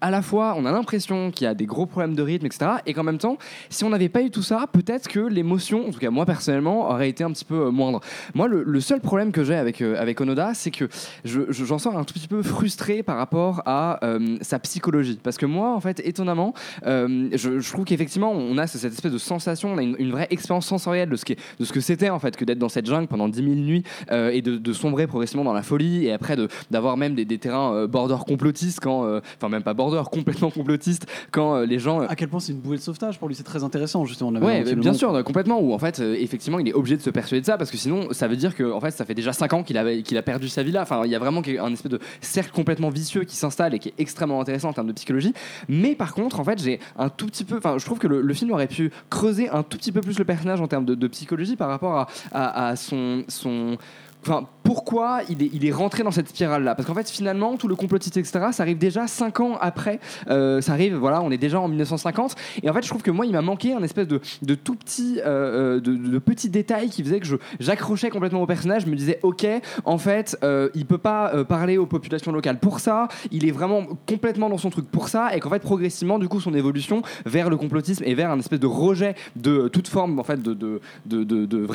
à la fois, on a l'impression qu'il y a des gros problèmes de rythme, etc. Et qu'en même temps, si on n'avait pas eu tout ça, peut-être que l'émotion, en tout cas moi personnellement, aurait été un petit peu euh, moindre. Moi, le, seul problème que j'ai avec, euh, avec Onoda, c'est que je- je- j'en sors un tout petit peu frustré par rapport à euh, sa psychologie. Parce que moi, en fait, étonnamment, je, je trouve qu'effectivement, on a cette espèce de sensation, on a une, vraie expérience sensorielle de ce, qui de ce que c'était, en fait, que d'être dans cette jungle pendant 10 000 nuits et de, sombrer progressivement dans la folie et après d'avoir même des, des terrains border complotistes quand, enfin même pas border, complètement complotistes quand euh, les gens. À quel point c'est une bouée de sauvetage pour lui, c'est très intéressant justement. le bien sûr, euh, complètement. Où en fait, euh, effectivement, il est obligé de se persuader de ça parce que sinon, ça veut dire que en fait, ça fait déjà 5 ans qu'il avait- qu'il a perdu sa vie là. Enfin, il y a vraiment un espèce de cercle complètement vicieux qui s'installe et qui est extrêmement intéressant en termes de psychologie. Mais par contre, en fait, j'ai un tout petit peu. Enfin, je trouve que le, le film aurait pu creuser un tout petit peu plus le personnage en termes de, de psychologie par rapport à, à- à son son Enfin, pourquoi il est, rentré dans cette spirale-là? Parce qu'en fait, finalement, tout le complotiste, etc., ça arrive déjà 5 ans après. Euh, ça arrive, voilà, on est déjà en 1950. Et en fait, je trouve que moi, il m'a manqué un espèce de, tout petit, euh, euh, de, de petits détails qui faisait que j'accrochais complètement au personnage. Je me disais, ok, en fait, euh, il peut pas parler aux populations locales pour ça. Il est vraiment complètement dans son truc pour ça. Et qu'en fait, progressivement, du coup, son évolution vers le complotisme et vers un espèce de rejet de toute forme, en fait, de, de, de, de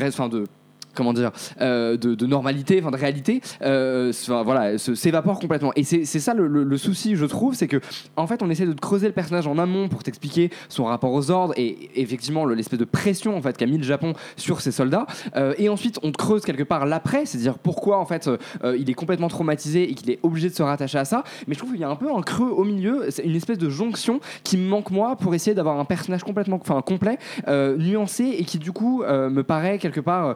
comment dire, euh, de, normalité, enfin de réalité, euh, voilà, s'évapore complètement. Et c'est ça le, souci, je trouve, c'est que en fait, on essaie de creuser le personnage en amont pour t'expliquer son rapport aux ordres et effectivement le- l'espèce de pression en fait qu'a mis le Japon sur ses soldats. Euh, et ensuite, on creuse quelque part l'après, c'est-à-dire pourquoi en fait euh, il est complètement traumatisé et qu'il est obligé de se rattacher à ça. Mais je trouve qu'il y a un peu un creux au milieu, c'est une espèce de jonction qui me manque moi pour essayer d'avoir un personnage complètement, enfin complet, nuancé et qui du coup me paraît quelque part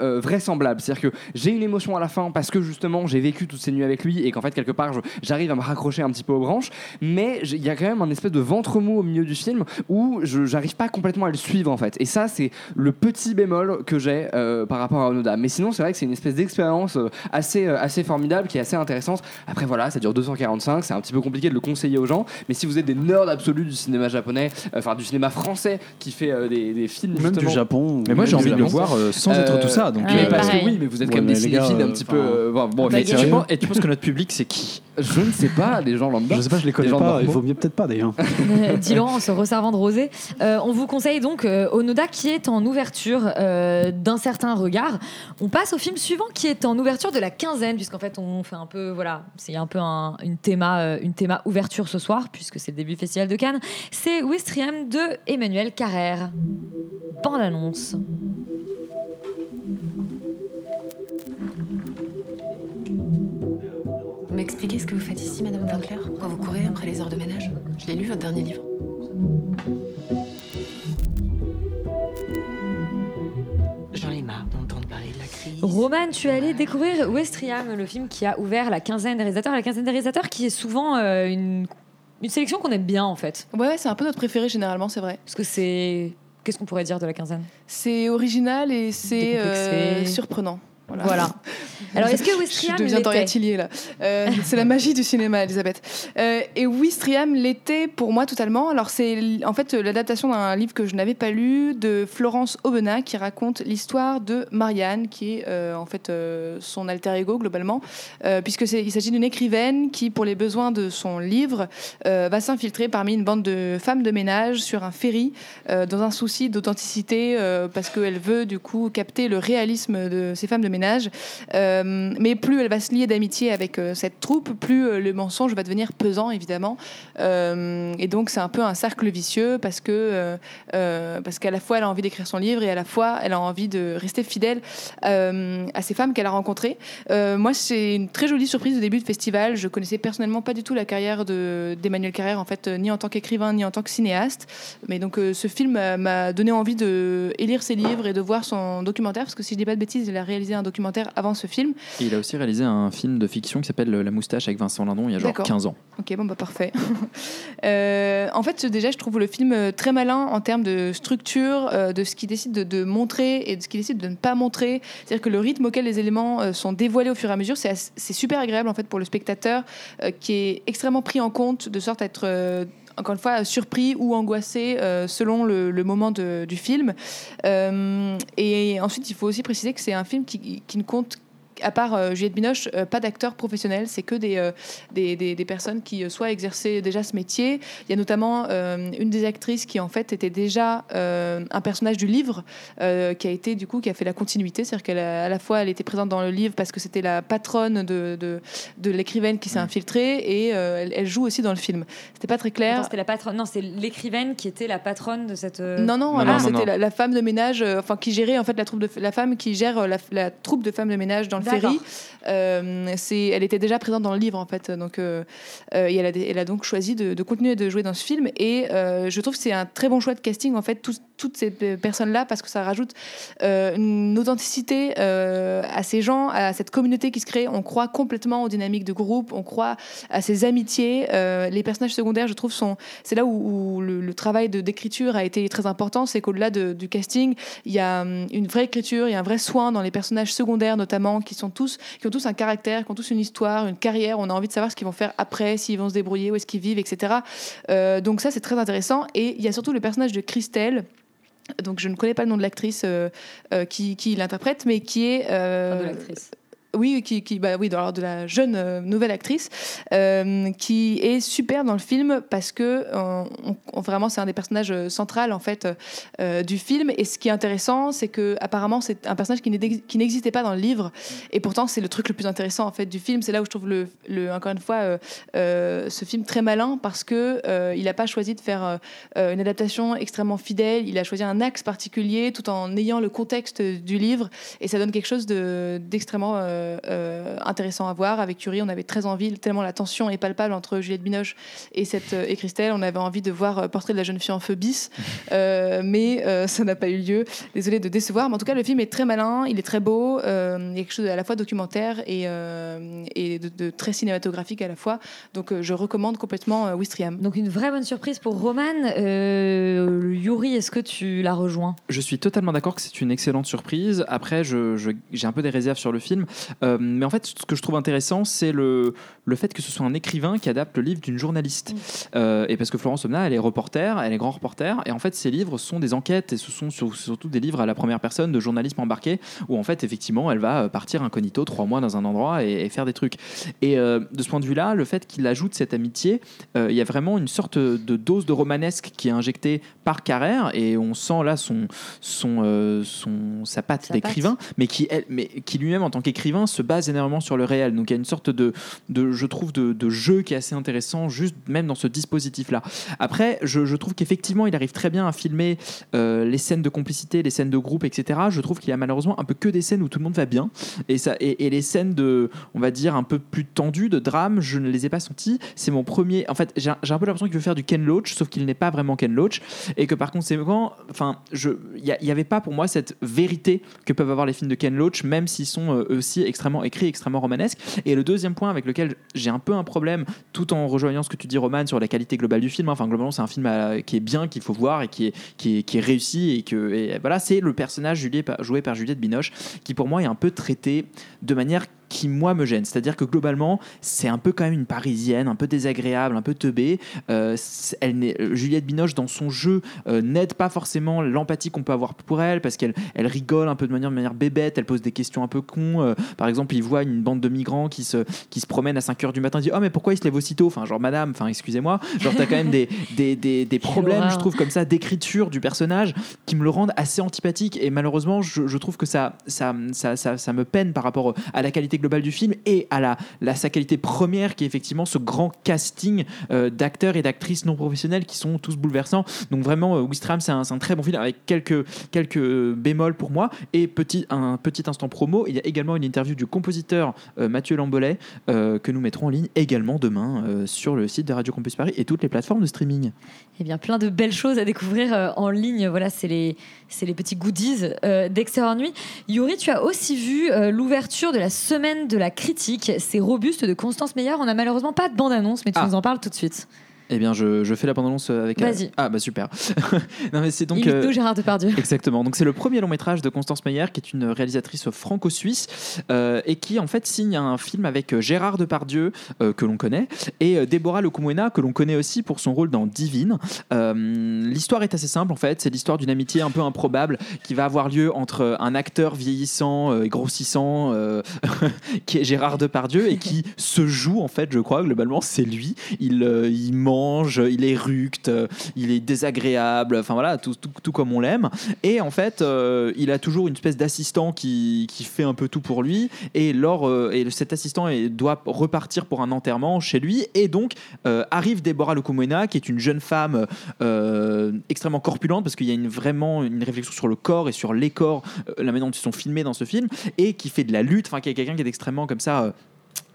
euh, vraisemblable. C'est-à-dire que j'ai une émotion à la fin parce que justement j'ai vécu toutes ces nuits avec lui et qu'en fait quelque part j'arrive à me raccrocher un petit peu aux branches, mais il y a quand même un espèce de ventre mou au milieu du film où je j'arrive pas complètement à le suivre en fait. Et ça c'est le petit bémol que j'ai euh, par rapport à Onoda. Mais sinon c'est vrai que c'est une espèce d'expérience euh, assez assez formidable qui est assez intéressante. Après voilà, ça dure 245, c'est un petit peu compliqué de le conseiller aux gens, mais si vous êtes des nerds absolus du cinéma japonais, euh, enfin du cinéma français qui fait euh, des, des films Même du Japon. Mais moi, j'ai envie de le voir euh, sans être tout ça, donc, euh, parce que pareil. oui, mais vous êtes Ouais, quand même mais des les gars, cinéphiles un euh, petit enfin, peu. euh, bon, bon, bah, mais tu penses- et tu penses que notre public, c'est qui? Je ne sais pas, les gens lambda. Je sais pas, je les connais gens pas. Il vaut mieux peut-être pas d'ailleurs. Euh, Dit Laurent en se resservant de rosé. Euh, on vous conseille donc euh, Onoda qui est en ouverture euh, d'un certain regard. On passe au film suivant qui est en ouverture de la quinzaine, puisqu'en fait on fait un peu, voilà, c'est un peu un- une, théma, euh, une théma ouverture ce soir, puisque c'est le début du Festival de Cannes. C'est Wistriam de Emmanuel Carrère. Bande annonce. Vous m'expliquez ce que vous faites ici, Madame Winkler? Pourquoi vous courez après les heures de ménage? Je l'ai lu, votre dernier livre. J'en ai marre d'entendre parler de la crise. Roman, tu es allé découvrir Westriam, le film qui a ouvert la quinzaine des réalisateurs. La quinzaine des réalisateurs qui est souvent euh, une, une sélection qu'on aime bien en fait. Ouais, c'est un peu notre préféré généralement, c'est vrai. Parce que c'est. Qu'est-ce qu'on pourrait dire de la quinzaine? C'est original et c'est euh, surprenant. Voilà. Alors, est-ce que Je Wistriam deviens Dorian là. Euh, c'est la magie du cinéma, Elisabeth. Euh, et Wistriam l'était pour moi totalement. Alors c'est en fait l'adaptation d'un livre que je n'avais pas lu de Florence Aubenas qui raconte l'histoire de Marianne, qui est euh, en fait son alter ego globalement, puisque c'est il s'agit d'une écrivaine qui, pour les besoins de son livre, va s'infiltrer parmi une bande de femmes de ménage sur un ferry dans un souci d'authenticité parce qu'elle veut du coup capter le réalisme de ces femmes de ménage. Euh, mais plus elle va se lier d'amitié avec euh, cette troupe, plus euh, le mensonge va devenir pesant évidemment. Et donc c'est un peu un cercle vicieux parce que parce qu'à la fois elle a envie d'écrire son livre et à la fois elle a envie de rester fidèle à ces femmes qu'elle a rencontrées. Moi c'est une très jolie surprise au début de festival. Je connaissais personnellement pas du tout la carrière de d'Emmanuel Carrère en fait ni en tant qu'écrivain ni en tant que cinéaste. Mais donc ce film m'a donné envie de lire ses livres et de voir son documentaire parce que si je dis pas de bêtises, il a réalisé un documentaire avant ce film. Et il a aussi réalisé un film de fiction qui s'appelle La moustache avec Vincent Lindon il y a genre D'accord. 15 ans. Ok, bon bah parfait. Euh, en fait, déjà, je trouve le film euh, très malin en termes de structure, euh, de ce qu'il décide de, de montrer et de ce qu'il décide de ne pas montrer. C'est-à-dire que le rythme auquel les éléments sont dévoilés au fur et à mesure, c'est super agréable en fait pour le spectateur qui est extrêmement pris en compte de sorte à être encore une fois surpris ou angoissé euh, selon le, moment du film. Euh, et ensuite, il faut aussi préciser que c'est un film qui, qui ne compte à part euh, Juliette Binoche, euh, pas d'acteurs professionnels, c'est que des, euh, des, des- des personnes qui euh, soit exerçaient déjà ce métier. Il y a notamment euh, une des actrices qui en fait était déjà euh, un personnage du livre, euh, qui a été du coup qui a fait la continuité, c'est-à-dire qu'elle à la fois elle était présente dans le livre parce que c'était la patronne de, de, de l'écrivaine qui s'est infiltrée et euh, elle, elle joue aussi dans le film. C'était pas très clair. Attends, C'était la patronne. Non, c'est l'écrivaine qui était la patronne de cette. euh, Non, non, alors c'était la, la femme de ménage, euh, enfin qui gérait en fait la troupe de la femme qui gère la, la troupe de femmes de ménage dans le D'accord. Ferry. Euh, elle était déjà présente dans le livre en fait, donc euh, euh, et elle, a, elle a donc choisi de, de continuer de jouer dans ce film. Et je trouve que c'est un très bon choix de casting en fait, toutes ces personnes là parce que ça rajoute euh, une authenticité euh, à ces gens, à cette communauté qui se crée. On croit complètement aux dynamiques de groupe, on croit à ces amitiés. Euh, les personnages secondaires, je trouve, sont c'est là où, le, travail d'écriture a été très important. C'est qu'au-delà de- du casting, il y a hum, une vraie écriture, il y a un vrai soin dans les personnages secondaires notamment, qui sont tous, qui ont tous un caractère, qui ont tous une histoire, une carrière. On a envie de savoir ce qu'ils vont faire après, s'ils vont se débrouiller, où est-ce qu'ils vivent, etc. Donc ça, c'est très intéressant. Et il y a surtout le personnage de Christelle. Donc je ne connais pas le nom de l'actrice euh, euh, qui, l'interprète, mais qui est euh, de l'actrice. Oui, qui, bah oui, de la jeune euh, nouvelle actrice euh, qui est super dans le film parce que euh, vraiment c'est un des personnages centrales en fait du film. Et ce qui est intéressant, c'est que apparemment c'est un personnage qui n'ex- qui n'existait pas dans le livre. Et pourtant c'est le truc le plus intéressant en fait du film. C'est là où je trouve le, encore une fois ce film très malin parce que il n'a pas choisi de faire une adaptation extrêmement fidèle. Il a choisi un axe particulier tout en ayant le contexte du livre et ça donne quelque chose de- d'extrêmement intéressant à voir. Avec Curie, on avait très envie, tellement la tension est palpable entre Juliette Binoche et, cette, euh, et Christelle, on avait envie de voir euh, Portrait de la jeune fille en feu bis, Euh, mais euh, ça n'a pas eu lieu. Désolée de décevoir, mais en tout cas, le film est très malin, il est très beau, euh, il y a quelque chose à la fois documentaire et, euh, et de, de très cinématographique à la fois. Donc euh, je recommande complètement euh, Wistriam. Donc une vraie bonne surprise pour Roman. Euh, Yuri, est-ce que tu la rejoins Je suis totalement d'accord que c'est une excellente surprise. Après, je- je- j'ai un peu des réserves sur le film. Euh, mais en fait, ce que je trouve intéressant, c'est le, le fait que ce soit un écrivain qui adapte le livre d'une journaliste. Euh, et parce que Florence Omna, elle est reporter, elle est grand reporter. Et en fait, ses livres sont des enquêtes et ce sont sur- surtout des livres à la première personne de journalisme embarqué où en fait, effectivement, elle va euh, partir incognito trois mois dans un endroit et, et faire des trucs. Et euh, de ce point de vue-là, le fait qu'il ajoute cette amitié, euh, il y a vraiment une sorte de dose de romanesque qui est injectée par Carrère et on sent là son, son, son, sa patte d'écrivain, mais qui, elle- mais qui lui-même en tant qu'écrivain se base énormément sur le réel. Donc il y a une sorte de, je trouve, de, jeu qui est assez intéressant, juste même dans ce dispositif-là. Après, je, trouve qu'effectivement, il arrive très bien à filmer euh, les scènes de complicité, les scènes de groupe, etc. Je trouve qu'il y a malheureusement un peu que des scènes où tout le monde va bien. Et, les scènes de, on va dire, un peu plus tendues, de drame, je ne les ai pas senties. C'est mon premier. En fait, j'ai un peu l'impression qu'il veut faire du Ken Loach, sauf qu'il n'est pas vraiment Ken Loach. Et que par conséquent, enfin, il n'y avait pas pour moi cette vérité que peuvent avoir les films de Ken Loach, même s'ils sont euh, aussi extrêmement écrit, extrêmement romanesque. Et le deuxième point avec lequel j'ai un peu un problème, tout en rejoignant ce que tu dis, Roman, sur la qualité globale du film. hein. Enfin, globalement, c'est un film qui est bien, qu'il faut voir et qui est, qui est, qui est réussi. Et que voilà, c'est le personnage joué par Juliette Binoche qui, pour moi, est un peu traité de manière qui moi me gêne. C'est-à-dire que globalement, c'est un peu quand même une parisienne, un peu désagréable, un peu teubée. Euh, elle euh, Juliette Binoche, dans son jeu, euh, n'aide pas forcément l'empathie qu'on peut avoir pour elle, parce qu'elle elle rigole un peu de manière, de manière bébête, elle pose des questions un peu cons. Euh, par exemple, il voit une bande de migrants qui se, qui se promènent à 5h du matin, il dit Oh, mais pourquoi ils se lèvent aussitôt? Enfin, genre, madame, enfin, excusez-moi. Genre, t'as quand même des, des, des, des problèmes, je trouve, comme ça, d'écriture du personnage qui me le rendent assez antipathique. Et malheureusement, je, je trouve que ça, ça, ça, ça, ça me peine par rapport à la qualité globale du film et à la, sa qualité première, qui est effectivement ce grand casting euh, d'acteurs et d'actrices non professionnels qui sont tous bouleversants. Donc, vraiment, euh, Wistram, c'est un, très bon film avec quelques, quelques bémols pour moi. Et petit, un petit instant promo, il y a également une interview du compositeur euh, Mathieu Lambolet euh, que nous mettrons en ligne également demain euh, sur le site de Radio Campus Paris et toutes les plateformes de streaming. Eh bien, plein de belles choses à découvrir euh, en ligne. Voilà, c'est les, les petits goodies euh, d'Extérieur Nuit. Yuri, tu as aussi vu euh, l'ouverture de la semaine de la critique. C'est robuste de Constance Meyer. On n'a malheureusement pas de bande-annonce, mais tu Ah. nous en parles tout de suite. Eh bien, je, je fais la bande-annonce avec. Vas-y. Ah, bah super. non, mais c'est donc. Euh, Gérard Depardieu. Exactement. Donc c'est le premier long métrage de Constance Meyer, qui est une réalisatrice franco-suisse euh, et qui en fait signe un film avec euh, Gérard Depardieu euh, que l'on connaît et euh, Déborah Lecumwena que l'on connaît aussi pour son rôle dans Divine. Euh, l'histoire est assez simple en fait. C'est l'histoire d'une amitié un peu improbable qui va avoir lieu entre un acteur vieillissant euh, et grossissant euh, qui est Gérard Depardieu et qui se joue en fait, je crois globalement c'est lui. Il, euh, il il est ructe, il est désagréable. Enfin voilà, tout, comme on l'aime. Et en fait, euh, il a toujours une espèce d'assistant qui, fait un peu tout pour lui. Et, lors, euh, et cet assistant doit repartir pour un enterrement chez lui. Et donc euh, arrive Deborah Locomwena, qui est une jeune femme extrêmement corpulente, parce qu'il y a une, vraiment une réflexion sur le corps et sur les corps, la manière dont ils sont filmés dans ce film, et qui fait de la lutte, enfin qui est quelqu'un qui est extrêmement comme ça.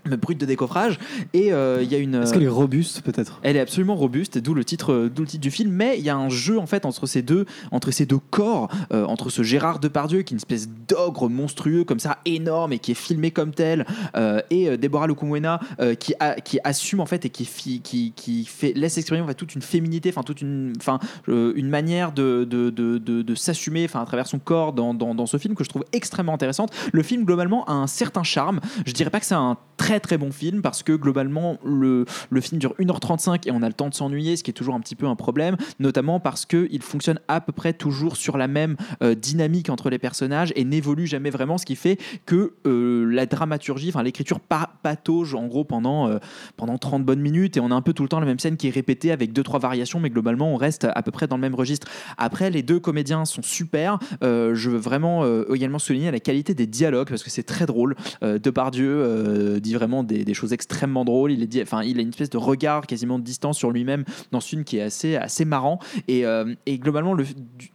Brute de décoffrage et euh, il y a une Est-ce qu'elle est robuste peut-être? Elle est absolument robuste, d'où le titre, d'où le titre du film. Mais il y a un jeu en fait entre ces deux, entre ces deux corps, euh, entre ce Gérard Depardieu qui est une espèce d'ogre monstrueux comme ça, énorme et qui est filmé comme tel, euh, et Deborah Locumwena euh, qui, a- qui assume en fait et qui, fi- qui, qui fait laisse exprimer en fait, toute une féminité, enfin toute une, enfin une manière de, de, de, de- de s'assumer, enfin à travers son corps dans, dans, dans ce film que je trouve extrêmement intéressante. Le film globalement a un certain charme. Je dirais pas que c'est un très très bon film parce que globalement le, le film dure 1h35 et on a le temps de s'ennuyer, ce qui est toujours un petit peu un problème, notamment parce qu'il fonctionne à peu près toujours sur la même euh, dynamique entre les personnages et n'évolue jamais vraiment, ce qui fait que euh, la dramaturgie, enfin l'écriture pa- patauge en gros pendant, euh, pendant 30 bonnes minutes et on a un peu tout le temps la même scène qui est répétée avec deux trois variations, mais globalement on reste à peu près dans le même registre. Après, les deux comédiens sont super. Je veux vraiment également souligner la qualité des dialogues parce que c'est très drôle. Depardieu dit vraiment des, choses extrêmement drôles. Il, est enfin, il a une espèce de regard quasiment de distance sur lui-même dans ce film qui est assez, assez marrant. Et, euh, et globalement, le,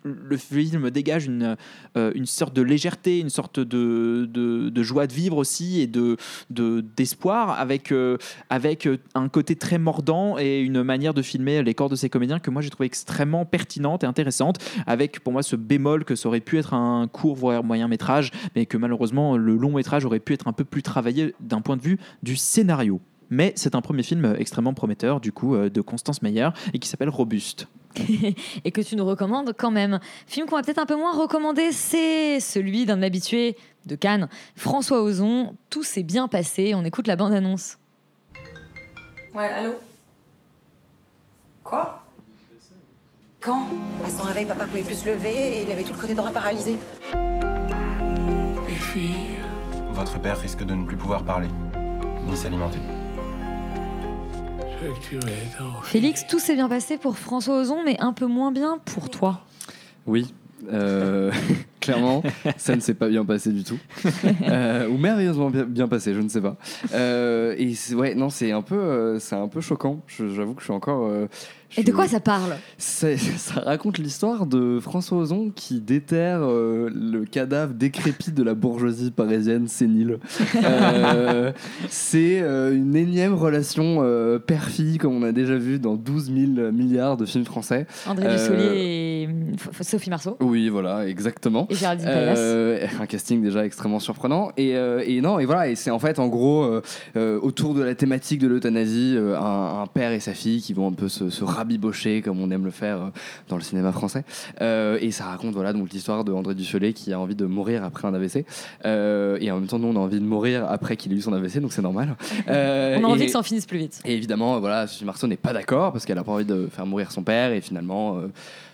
le film dégage une, euh, une sorte de légèreté, une sorte de, de, joie de vivre aussi et de, de- d'espoir avec, euh, avec un côté très mordant et une manière de filmer les corps de ces comédiens que moi j'ai trouvé extrêmement pertinente et intéressante avec pour moi ce bémol que ça aurait pu être un court voire moyen métrage mais que malheureusement le long métrage aurait pu être un peu plus travaillé d'un point de vue du scénario. Mais c'est un premier film extrêmement prometteur du coup euh, de Constance Meyer et qui s'appelle Robuste. et que tu nous recommandes quand même. Film qu'on va peut-être un peu moins recommander, c'est celui d'un habitué de Cannes, François Ozon. Tout s'est bien passé. On écoute la bande-annonce. Ouais, allô? Quoi? Quand? À son réveil, papa pouvait plus se lever et il avait tout le côté droit paralysé. Les filles. Votre père risque de ne plus pouvoir parler, ni s'alimenter. Félix, tout s'est bien passé pour François Ozon, mais un peu moins bien pour toi. Oui. euh, clairement, ça ne s'est pas bien passé du tout. Euh, ou merveilleusement bien, passé, je ne sais pas. Euh, et c'est- ouais, non, c'est un peu, euh, c'est un peu choquant. J'avoue que je suis encore, Et de quoi ça parle? Ça raconte l'histoire de François Ozon qui déterre euh, le cadavre décrépit de la bourgeoisie parisienne sénile. Euh, c'est euh, une énième relation père-fille comme on a déjà vu dans 12 000 milliards de films français. André Dussolier et Sophie Marceau. Oui, voilà, exactement. Et Géraldine un casting déjà extrêmement surprenant. Et, et non, et voilà, et c'est en fait en gros autour de la thématique de l'euthanasie, un, un père et sa fille qui vont un peu se, se rabibocher comme on aime le faire euh, dans le cinéma français. Euh, et ça raconte voilà donc l'histoire de André Dussolier qui a envie de mourir après un AVC. Euh, et en même temps, nous on a envie de mourir après qu'il ait eu son AVC, donc c'est normal. On a envie et- que ça en finisse plus vite. et évidemment, voilà, Sophie Marceau n'est pas d'accord parce qu'elle a pas envie de faire mourir son père et finalement.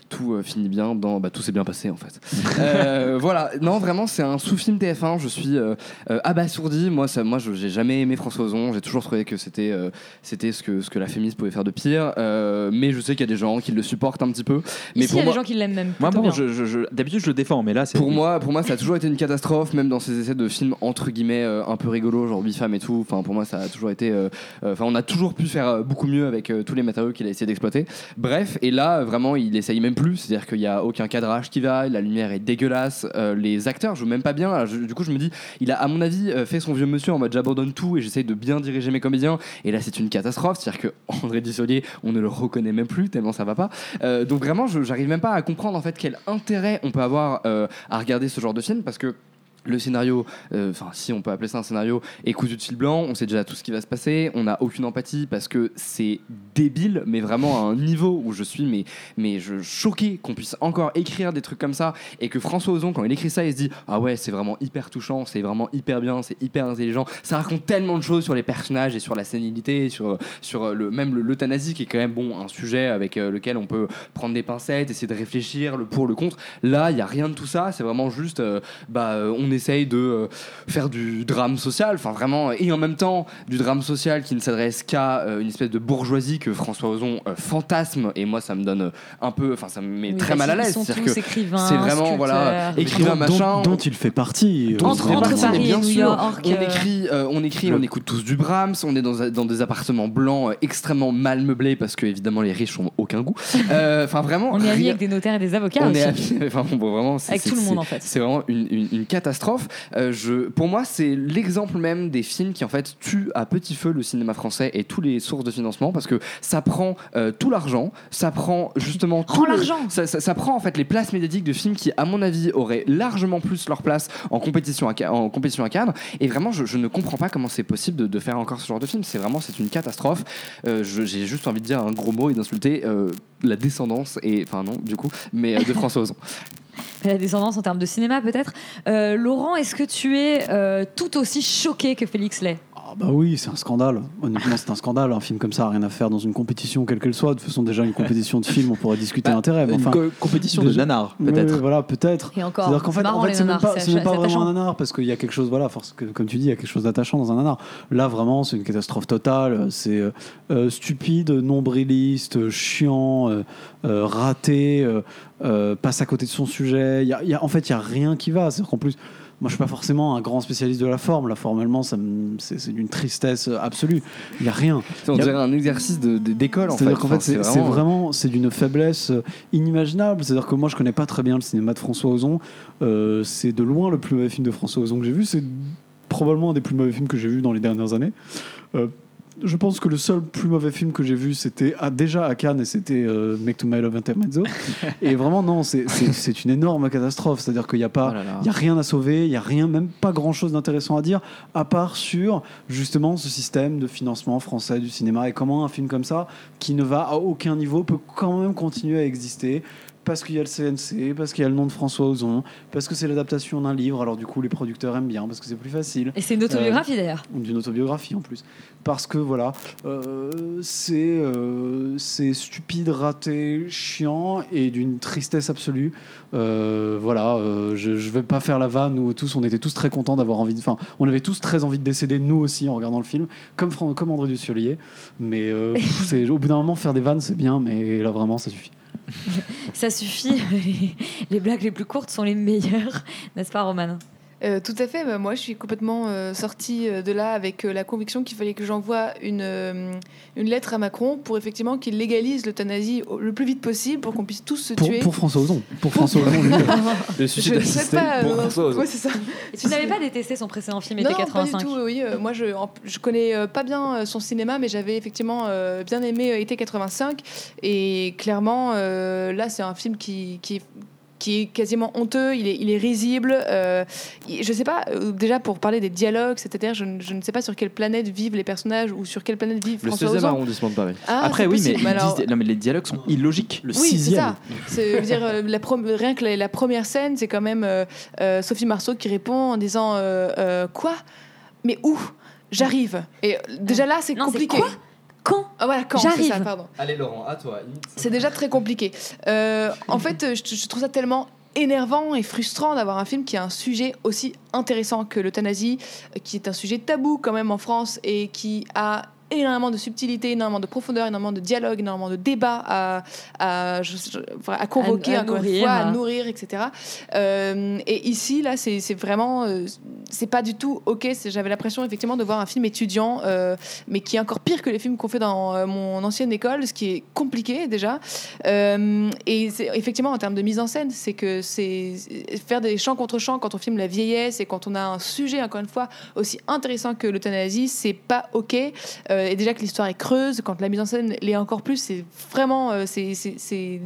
Tout euh, finit bien dans bah, tout s'est bien passé en fait. Euh, voilà, non vraiment c'est un sous-film TF1. Je suis euh, euh, abasourdi. Moi, ça, moi, je- j'ai jamais aimé François Ozon. J'ai toujours trouvé que c'était euh, c'était ce que ce que la féministe pouvait faire de pire. Euh, mais je sais qu'il y a des gens qui le supportent un petit peu. Mais Ici, il y a moi- des gens qui l'aiment même. Moi, plutôt bon, bien. je, je- je- d'habitude, je le défends, mais là, c'est. Pour moi, pour moi, ça a toujours été une catastrophe, même dans ces essais de films entre guillemets euh, un peu rigolos, genre Bifam et tout. Enfin, pour moi, ça a toujours été. euh, euh, Enfin, on a toujours pu faire beaucoup mieux avec euh, tous les matériaux qu'il a essayé d'exploiter. Bref, et là, vraiment, il essaye même plus. C'est-à-dire qu'il y a aucun cadrage qui va, la lumière est dégueulasse, euh, les acteurs jouent même pas bien. Du coup, je me dis, il a, à mon avis, euh, fait son vieux monsieur en mode j'abandonne tout et j'essaye de bien diriger mes comédiens. Et là, c'est une catastrophe. C'est-à-dire que André on ne le reconnaît même plus tellement ça va pas. Euh, donc vraiment, j'arrive même pas à comprendre en fait quel intérêt on peut avoir à regarder ce genre de film parce que le scénario, euh, enfin si on peut appeler ça un scénario, est cousu de fil blanc, on sait déjà tout ce qui va se passer, on n'a aucune empathie parce que c'est débile, mais vraiment à un niveau où je suis mais, mais je choqué qu'on puisse encore écrire des trucs comme ça et que François Ozon quand il écrit ça il se dit ah ouais c'est vraiment hyper touchant, c'est vraiment hyper bien, c'est hyper intelligent, ça raconte tellement de choses sur les personnages et sur la sénilité, sur, sur le, même le- l'euthanasie qui est quand même bon un sujet avec euh, lequel on peut prendre des pincettes, essayer de réfléchir le pour le contre. Là il y a rien de tout ça, c'est vraiment juste euh, bah on essaye de euh, faire du drame social, enfin vraiment, et en même temps du drame social qui ne s'adresse qu'à euh, une espèce de bourgeoisie que François Ozon euh, fantasme, et moi ça me donne un peu, enfin ça me met Oui, très parce mal à l'aise. C'est-à-dire tous que c'est vraiment voilà, écrivain dont, machin. dont il fait partie. Dont il fait Entre partie, Paris mais et bien sûr, York, on écrit, euh, on écrit, on écoute tous du Brahms, on est dans, dans des appartements blancs euh, extrêmement mal meublés parce que évidemment les riches ont aucun goût. Euh, Enfin vraiment, On est amis avec des notaires et des avocats on aussi. est amis- enfin, bon, vraiment, c'est- Avec c'est- tout le monde, c'est- en fait. C'est vraiment une, une- une catastrophe. Euh, je, pour moi, c'est l'exemple même des films qui en fait tuent à petit feu le cinéma français et tous les sources de financement parce que ça prend euh, tout l'argent, ça prend justement tout l'argent. ça, ça- ça prend en fait les places médiatiques de films qui, à mon avis, auraient largement plus leur place en compétition à, en compétition à Cannes. Et vraiment, je, je ne comprends pas comment c'est possible de, de faire encore ce genre de film. C'est vraiment, c'est une catastrophe. Euh, J'ai juste envie de dire un gros mot et d'insulter la descendance et, enfin non, du coup, mais de François Ozon. La descendance en termes de cinéma peut-être. Euh, Laurent, est-ce que tu es euh, tout aussi choqué que Félix Lay? Ah bah oui, c'est un scandale. Honnêtement, c'est un scandale. Un film comme ça a rien à faire dans une compétition, quelle qu'elle soit. De toute façon, déjà, une compétition de film, on pourrait discuter l'intérêt. mais une enfin, co- compétition de nanar, Oui, peut-être. oui, voilà, peut-être. Et encore, C'est-à-dire qu'en fait, en fait, c'est même pas, même vraiment un nanar parce qu'il y a quelque chose, voilà, force que- comme tu dis, il y a quelque chose d'attachant dans un nanar. Là, vraiment, c'est une catastrophe totale. C'est euh, euh, stupide, nombriliste, chiant, euh, euh, raté, euh, euh, passe à côté de son sujet. Il y a- y a- en fait, il y a rien qui va. C'est-à-dire qu'en plus. Moi, je suis pas forcément un grand spécialiste de la forme. La forme, allemand, ça me- c'est d'une tristesse absolue. Il y a rien. On a- dirait un exercice d'école en fait. c'est-à-dire qu'en fait, c'est c'est vraiment, c'est d'une faiblesse euh, inimaginable. C'est-à-dire que moi, je connais pas très bien le cinéma de François Ozon. Euh, c'est de loin le plus mauvais film de François Ozon que j'ai vu. C'est probablement un des plus mauvais films que j'ai vu dans les dernières années. Euh, je pense que le seul plus mauvais film que j'ai vu, c'était ah, déjà à Cannes et c'était euh, Make to My Love Intermezzo. et vraiment, non, c'est- une énorme catastrophe. C'est-à-dire qu'il n'y a pas, Oh là là. il y a rien à sauver, il y a rien, même pas grand-chose d'intéressant à dire, à part sur justement ce système de financement français du cinéma et comment un film comme ça, qui ne va à aucun niveau, peut quand même continuer à exister. Parce qu'il y a le CNC, parce qu'il y a le nom de François Ozon, parce que c'est l'adaptation d'un livre, alors du coup les producteurs aiment bien, parce que c'est plus facile. Et c'est une autobiographie Euh, d'ailleurs. d'une autobiographie en plus. Parce que voilà, euh, c'est euh, c'est stupide, raté, chiant et d'une tristesse absolue. Voilà, je, je vais pas faire la vanne. Nous tous, on était tous très contents d'avoir envie. de- Enfin, on avait tous très envie de décéder nous aussi en regardant le film, comme Fran- comme André Dussolier. Mais au bout d'un moment faire des vannes, c'est bien, mais là vraiment ça suffit. Ça suffit. Les blagues les plus courtes sont les meilleures, n'est-ce pas, Roman? Euh, tout à fait. Bah, moi, je suis complètement euh, sortie euh, de là avec euh, la conviction qu'il fallait que j'envoie une, euh, une lettre à Macron pour effectivement qu'il légalise l'euthanasie au- le plus vite possible pour qu'on puisse tous se Pour, tuer. pour François Ozon. Pour François Ozon. lui. Le Je suicide ne sais assisté pas. pour euh, François Ozon. ouais, c'est ça. Tu n'avais pas détesté son précédent film, Non, était pas 85. du tout. Oui, Euh, moi, je, en- je connais euh, pas bien euh, son cinéma, mais j'avais effectivement euh, bien aimé euh, Été 85. Et clairement, euh, là, c'est un film qui, qui, qui est quasiment honteux. Il est, il est risible. Euh, je sais pas. euh, déjà, pour parler des dialogues, c'est-à-dire, je, ne- je ne sais pas sur quelle planète vivent les personnages ou sur quelle planète vivent Le François 16e Ozon. arrondissement de Paris. Ah, Après, oui, mais, ils alors- disent- non, mais les dialogues sont illogiques. Le oui, c'est dire euh, la rien que la, la première scène, c'est quand même euh, euh, Sophie Marceau qui répond en disant euh, euh, quoi? Mais où? J'arrive. Et déjà là, c'est compliqué. quoi? Quand Ah voilà, quand J'arrive. c'est ça, pardon. Allez, Laurent, à toi. C'est déjà très compliqué. Euh, en fait, je, je trouve ça tellement énervant et frustrant d'avoir un film qui a un sujet aussi intéressant que l'euthanasie, euh, qui est un sujet tabou quand même en France et qui a énormément de subtilité, énormément de profondeur, énormément de dialogue, énormément de débat à, convoquer, À- à nourrir, fois, à nourrir, etc. Euh, et ici, là, c'est vraiment... euh, c'est pas du tout OK. J'avais l'impression, effectivement, de voir un film étudiant, euh, mais qui est encore pire que les films qu'on fait dans mon ancienne école, ce qui est compliqué, déjà. Et effectivement, en termes de mise en scène, c'est que c'est faire des chants contre chants quand on filme la vieillesse et quand on a un sujet, encore une fois, aussi intéressant que l'euthanasie, c'est pas OK. Euh, et déjà que l'histoire est creuse, quand la mise en scène l'est encore plus, c'est vraiment... euh, c'est-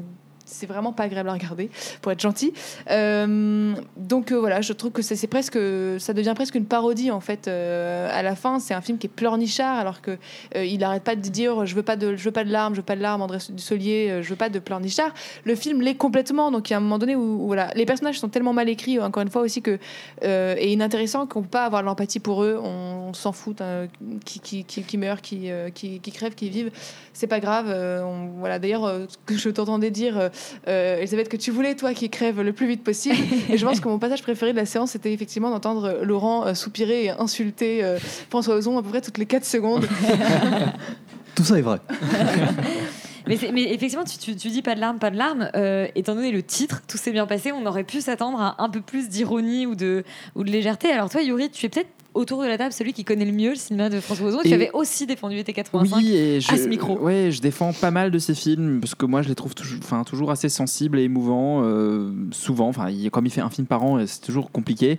c'est- vraiment pas agréable à regarder, pour être gentil. Euh, donc euh, voilà, je trouve que c'est presque, ça devient presque une parodie en fait. euh, à la fin, c'est un film qui est pleurnichard, alors que il arrête pas de dire je veux pas de, je veux pas de larmes, je veux pas de larmes, André Dussolier, je veux pas de pleurnichard. Le film l'est complètement. Donc il y a un moment donné où, voilà, les personnages sont tellement mal écrits, encore une fois aussi que et inintéressants qu'on peut pas avoir l'empathie pour eux. On, s'en fout hein, qui, qui, qui, qui meurt, qui, qui, crève, qui vivent. C'est pas grave. on- voilà. D'ailleurs, que je t'entendais dire, euh, euh, Elisabeth, que tu voulais toi qui crève le plus vite possible. et je pense que mon passage préféré de la séance, c'était effectivement d'entendre Laurent euh, soupirer et insulter euh, François Ozon à peu près toutes les 4 secondes. Tout ça est vrai. Mais, effectivement, tu, tu- tu dis pas de larmes, pas de larmes. euh, étant donné le titre, tout s'est bien passé, on aurait pu s'attendre à un peu plus d'ironie ou de, ou de légèreté. Alors toi, Yuri, tu es peut-être autour de la table celui qui connaît le mieux le cinéma de François Ozon. Tu Et- avais aussi défendu été 85 Oui, et je, à ce micro. ouais, je défends pas mal de ces films parce que moi je les trouve toujours, enfin, toujours assez sensibles et émouvants. euh, souvent, enfin, il- comme il fait un film par an, c'est toujours compliqué.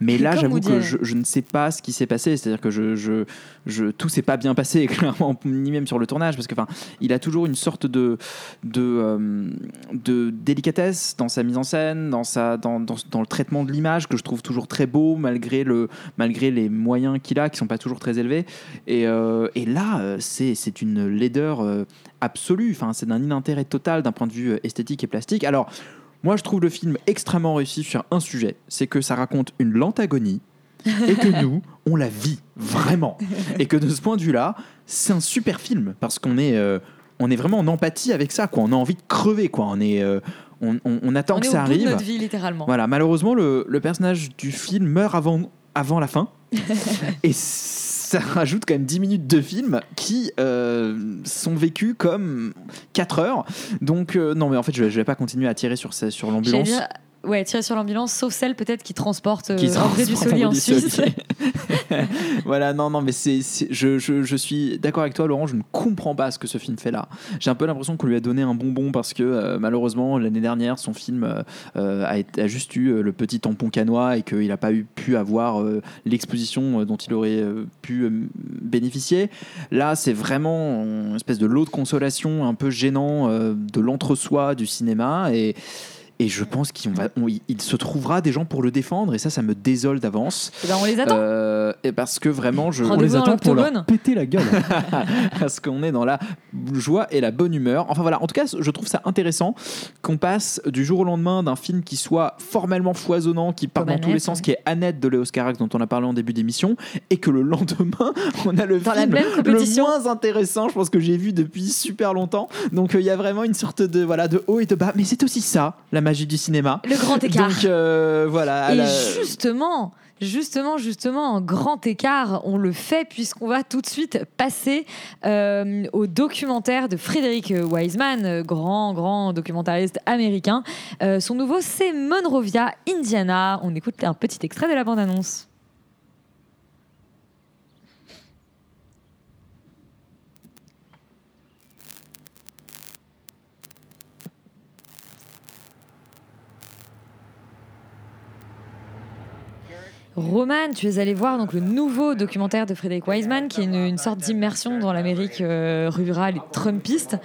Mais là, j'avoue que je, je ne sais pas ce qui s'est passé. C'est-à-dire que je, je, je, tout s'est pas bien passé, clairement, ni même sur le tournage, parce que, enfin, il a toujours une sorte de, de, euh, de délicatesse dans sa mise en scène, dans, sa, dans, dans, dans le traitement de l'image que je trouve toujours très beau, malgré, le, malgré les moyens qu'il a, qui sont pas toujours très élevés. Et, euh, et là, euh, c'est c'est une laideur absolue. Enfin, c'est d'un inintérêt total d'un point de vue esthétique et plastique. Alors. Moi, je trouve le film extrêmement réussi sur un sujet, c'est que ça raconte une lente agonie et que nous, on la vit vraiment. Et que de ce point de vue-là, c'est un super film parce qu'on est, euh, on est vraiment en empathie avec ça. Quoi. On a envie de crever. Quoi. On, est, euh, on, on- on attend on que est ça au bout de arrive. notre vie, littéralement. Voilà, malheureusement, le, le personnage du film meurt avant, avant la fin. et ça rajoute quand même 10 minutes de film qui euh, sont vécues comme 4 heures. Donc, euh, non, mais en fait, je vais, je vais pas continuer à tirer sur, sur l'ambulance. Ouais, tirer sur l'ambulance, sauf celle peut-être qui transporte euh, Qui André Dussolier en Suisse. Voilà, non, non, mais c'est, je, je, je suis d'accord avec toi, Laurent. Je ne comprends pas ce que ce film fait là. J'ai un peu l'impression qu'on lui a donné un bonbon parce que euh, malheureusement l'année dernière, son film euh, euh, a, été- a juste eu le petit tampon canois et qu'il n'a pas eu, pu avoir l'exposition dont il aurait pu bénéficier. Là, c'est vraiment une espèce de lot de consolation un peu gênant de l'entre-soi du cinéma et et je pense qu'il va, on- il se trouvera des gens pour le défendre, et ça, ça me désole d'avance. Eh ben, on les attend. Euh, et parce que vraiment, je, on les attend pour leur. Péter la gueule. parce qu'on est dans la joie et la bonne humeur. Enfin voilà, en tout cas, je trouve ça intéressant qu'on passe du jour au lendemain d'un film qui soit formellement foisonnant, qui part Comme dans tous les sens, ouais. qui est Annette de Léo Carax, dont on a parlé en début d'émission, et que le lendemain, on a le Dans la film le moins intéressant, je pense que j'ai vu depuis super longtemps. Donc euh, il y a vraiment une sorte de voilà de haut et de bas, mais c'est aussi ça la magie du cinéma. Le grand écart. Donc euh, voilà. Et la- justement, justement, justement, en grand écart, on le fait puisqu'on va tout de suite passer euh, au documentaire de Frédéric Wiseman, grand, grand documentariste américain. Euh, son nouveau, c'est Monrovia, Indiana. On écoute un petit extrait de la bande-annonce. Roman, tu es allé voir donc le nouveau documentaire de Frédéric Wiseman, qui est une, sorte d'immersion dans l'Amérique euh, rurale et trumpiste.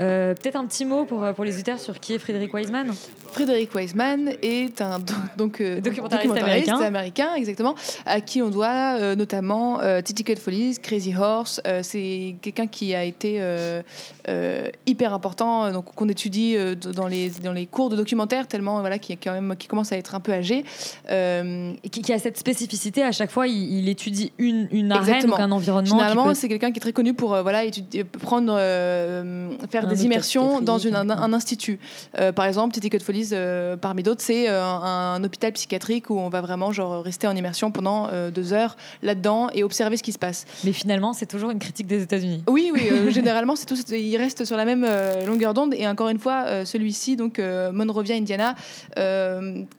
Euh, Peut-être un petit mot pour, pour les auditeurs sur qui est Frédéric Wiseman Frédéric Wiseman est un do- donc euh, Documentariste documentariste américain. américain, exactement, à qui on doit euh, notamment euh, Ticket Follies, Crazy Horse. Euh, c'est quelqu'un qui a été euh, euh, hyper important, euh, donc qu'on étudie euh, dans les dans les cours de documentaire tellement voilà qui est quand même qui commence à être un peu âgé. Euh, et qui, qui a cette spécificité, à chaque fois, il, il étudie une, une arène, donc un environnement. Généralement, peut- c'est quelqu'un qui est très connu pour euh, voilà, étudier- prendre, euh, faire des immersions dans une, un, institut. Euh, par exemple, Titi Code Folies, euh, parmi d'autres, c'est euh, un, hôpital psychiatrique où on va vraiment genre, rester en immersion pendant euh, deux heures là-dedans et observer ce qui se passe. Mais finalement, c'est toujours une critique des États-Unis. Oui, oui, généralement, c'est tout, il reste sur la même longueur d'onde. Et encore une fois, celui-ci, donc Monrovia, Indiana,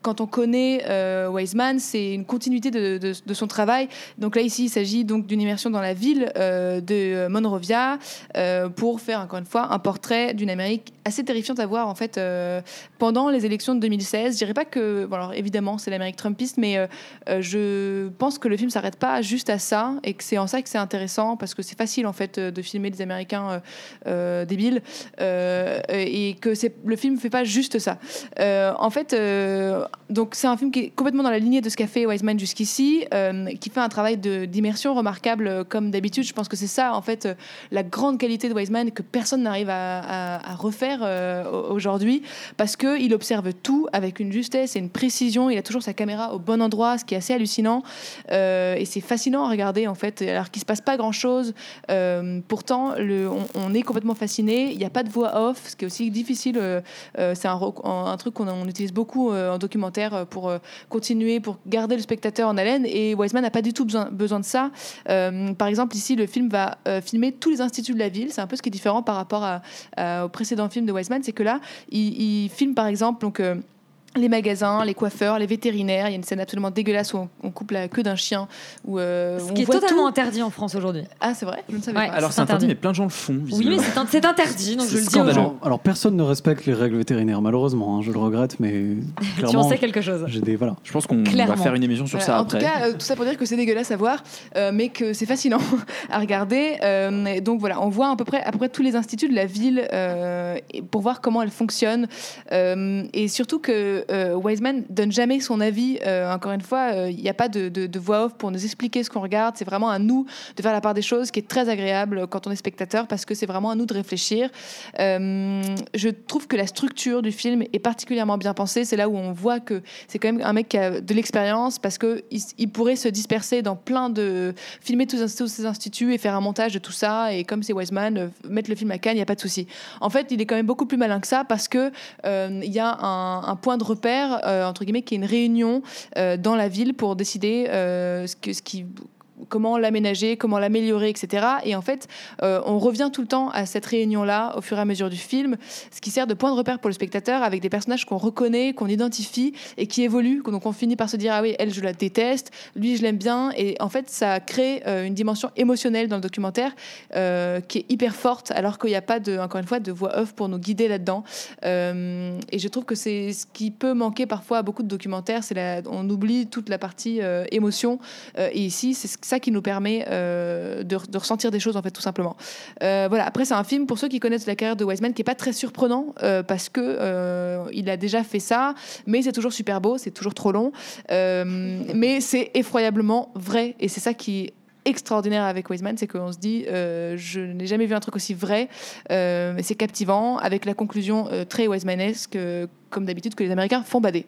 quand on connaît Wiseman, c'est une continuité de, de- de son travail. Donc là, ici, il s'agit donc d'une immersion dans la ville de Monrovia pour faire encore une fois un portrait d'une Amérique assez terrifiante à voir en fait euh, pendant les élections de 2016. Je dirais pas que, alors évidemment, c'est l'Amérique trumpiste, mais euh, euh, je pense que le film s'arrête pas juste à ça et que c'est en ça que c'est intéressant parce que c'est facile en fait de filmer des Américains débiles et que le film fait pas juste ça. En fait, donc c'est un film qui est complètement dans la lignée de ce qu'a fait Wiseman jusqu'ici, qui fait un travail d'immersion remarquable comme d'habitude. Je pense que c'est ça en fait la grande qualité de Wiseman que personne n'arrive à, à- refaire euh, au- aujourd'hui parce que il observe tout avec une justesse et une précision. Il a toujours sa caméra au bon endroit, ce qui est assez hallucinant Euh, et c'est fascinant à regarder en fait. Alors qu'il se passe pas grand chose, pourtant on, est complètement fasciné. Il n'y a pas de voix off, ce qui est aussi difficile. euh, euh, c'est un, truc qu'on on utilise beaucoup euh, en documentaire euh, pour euh, continuer, pour garder le spectateur en haleine. Et Wiseman n'a pas du tout besoin, de ça. Euh, par exemple, ici, le film va euh, filmer tous les instituts de la ville. C'est un peu ce qui est différent par rapport à- au précédent film de Wiseman, c'est que là, il, il filme par exemple donc. Euh, les magasins, les coiffeurs, les vétérinaires. Il y a une scène absolument dégueulasse où on, on coupe la queue d'un chien. Où, euh, Ce on qui est voit totalement tout. interdit en France aujourd'hui. Ah, c'est vrai? Je ne savais Ouais. pas. Alors c'est interdit, mais plein de gens le font. Oui, mais c'est interdit, donc je le dis aux gens. Alors, personne ne respecte les règles vétérinaires, malheureusement. hein, je le regrette, mais Tu clairement. en sais quelque chose. J'ai des voilà. Je pense qu'on va faire une émission sur Voilà, ça en après. tout cas, euh, tout ça pour dire que c'est dégueulasse à voir, euh, mais que c'est fascinant à regarder. Euh, et donc voilà, on voit à peu près, à peu près tous les instituts de la ville euh, pour voir comment elle fonctionne. Euh, et surtout que euh, Wiseman donne jamais son avis. Euh, encore une fois, euh, il n'y a pas de, voix off pour nous expliquer ce qu'on regarde. C'est vraiment à nous de faire la part des choses, qui est très agréable quand on est spectateur, parce que c'est vraiment à nous de réfléchir. Euh, je trouve que la structure du film est particulièrement bien pensée. C'est là où on voit que c'est quand même un mec qui a de l'expérience parce que il, il pourrait se disperser dans plein de filmer tous, tous ces instituts et faire un montage de tout ça. Et comme c'est Wiseman, euh, mettre le film à Cannes, il n'y a pas de souci. En fait, il est quand même beaucoup plus malin que ça parce que euh, il y a un, un point de repère euh, entre guillemets qui est une réunion euh, dans la ville pour décider euh, ce, que, ce qui comment l'aménager, comment l'améliorer, etc. Et en fait, euh, on revient tout le temps à cette réunion-là au fur et à mesure du film, ce qui sert de point de repère pour le spectateur avec des personnages qu'on reconnaît, qu'on identifie et qui évoluent. Donc on finit par se dire ah oui, elle je la déteste, lui je l'aime bien. Et en fait, ça crée euh, une dimension émotionnelle dans le documentaire euh, qui est hyper forte, alors qu'il n'y a pas de, encore une fois, de voix off pour nous guider là-dedans. Et je trouve que c'est ce qui peut manquer parfois à beaucoup de documentaires, c'est on oublie toute la partie émotion. Et ici, c'est ça qui nous permet euh, de, ressentir des choses en fait tout simplement. Euh, voilà. Après, c'est un film pour ceux qui connaissent la carrière de Wiseman qui est pas très surprenant euh, parce que il a déjà fait ça, mais c'est toujours super beau, c'est toujours trop long, mais c'est effroyablement vrai et c'est ça qui est extraordinaire avec Wiseman, c'est qu'on se dit, je n'ai jamais vu un truc aussi vrai, euh, c'est captivant, avec la conclusion très Wisemanesque, comme d'habitude, que les Américains font bader.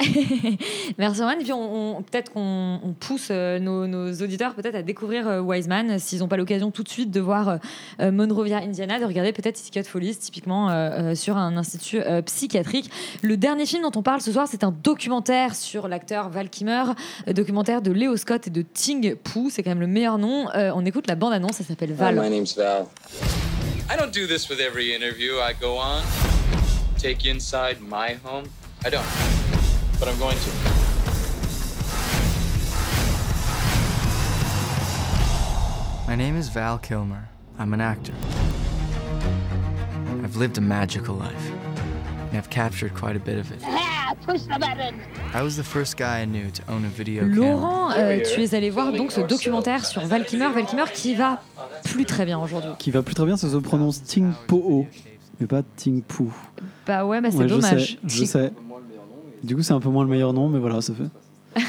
Merci Roman. Et puis peut-être qu'on on pousse euh, nos, auditeurs peut-être à découvrir euh, Wiseman s'ils n'ont pas l'occasion tout de suite de voir euh, euh, Monrovia, Indiana, de regarder peut-être Ticket Follies typiquement euh, euh, sur un institut euh, psychiatrique. Le dernier film dont on parle ce soir, c'est un documentaire sur l'acteur Val Kilmer, euh, documentaire de Léo Scott et de Ting Poo. C'est quand même le meilleur nom. Euh, on écoute la bande-annonce, ça s'appelle Val. My name's Val. I don't do this with every interview I go on. Take you inside my home. I don't. But I'm going to. My name is Val Kilmer. I'm an actor. I've lived a magical life, and I've captured quite a bit of it. Push the button. I was the first guy I knew to own a video camera. Laurent, euh, tu es allé voir donc ce documentaire sur Val Kilmer, Val Kilmer qui va plus très bien aujourd'hui. Qui va plus très bien, ça se prononce Ting Po, mais pas Ting Poo. Bah ouais, bah c'est Ouais, je dommage. sais, je sais. Du coup, c'est un peu moins le meilleur nom, mais voilà, ça fait.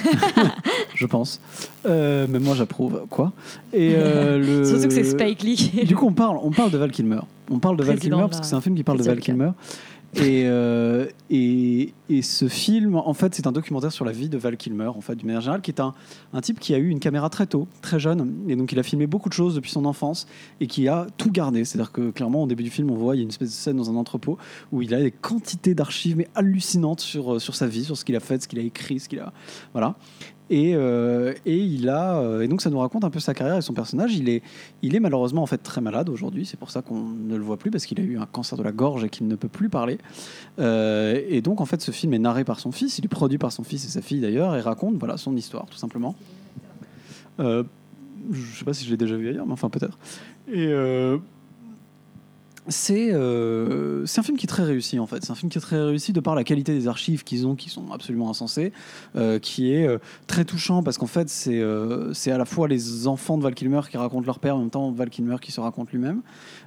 je pense. Euh, mais moi, j'approuve. Quoi? Et euh, le... Surtout que c'est Spike Lee. Du coup, on parle, on parle de Val Kilmer. On parle de Val Kilmer parce que c'est un film qui parle de Val Kilmer. Et, euh, et ce film, en fait, c'est un documentaire sur la vie de Val Kilmer, en fait, d'une manière générale, qui est un, un type qui a eu une caméra très tôt, très jeune, et donc il a filmé beaucoup de choses depuis son enfance, et qui a tout gardé. C'est-à-dire que, clairement, au début du film, on voit, il y a une espèce de scène dans un entrepôt où il a des quantités d'archives, mais hallucinantes sur, euh, sur sa vie, sur ce qu'il a fait, ce qu'il a écrit, ce qu'il a... Voilà. Et, euh, et il a euh, et donc ça nous raconte un peu sa carrière et son personnage. Il est, il est malheureusement en fait très malade aujourd'hui. C'est pour ça qu'on ne le voit plus parce qu'il a eu un cancer de la gorge et qu'il ne peut plus parler. Euh, et donc en fait ce film est narré par son fils. Il est produit par son fils et sa fille d'ailleurs et raconte voilà son histoire tout simplement. Euh, je sais pas si je l'ai déjà vu ailleurs, mais enfin peut-être. Et c'est euh, c'est un film qui est très réussi en fait. C'est un film qui est très réussi de par la qualité des archives qu'ils ont, qui sont absolument insensées, euh, qui est euh, très touchant parce qu'en fait c'est à la fois les enfants de Val Kilmer qui racontent leur père, en même temps Val Kilmer qui se raconte lui-même,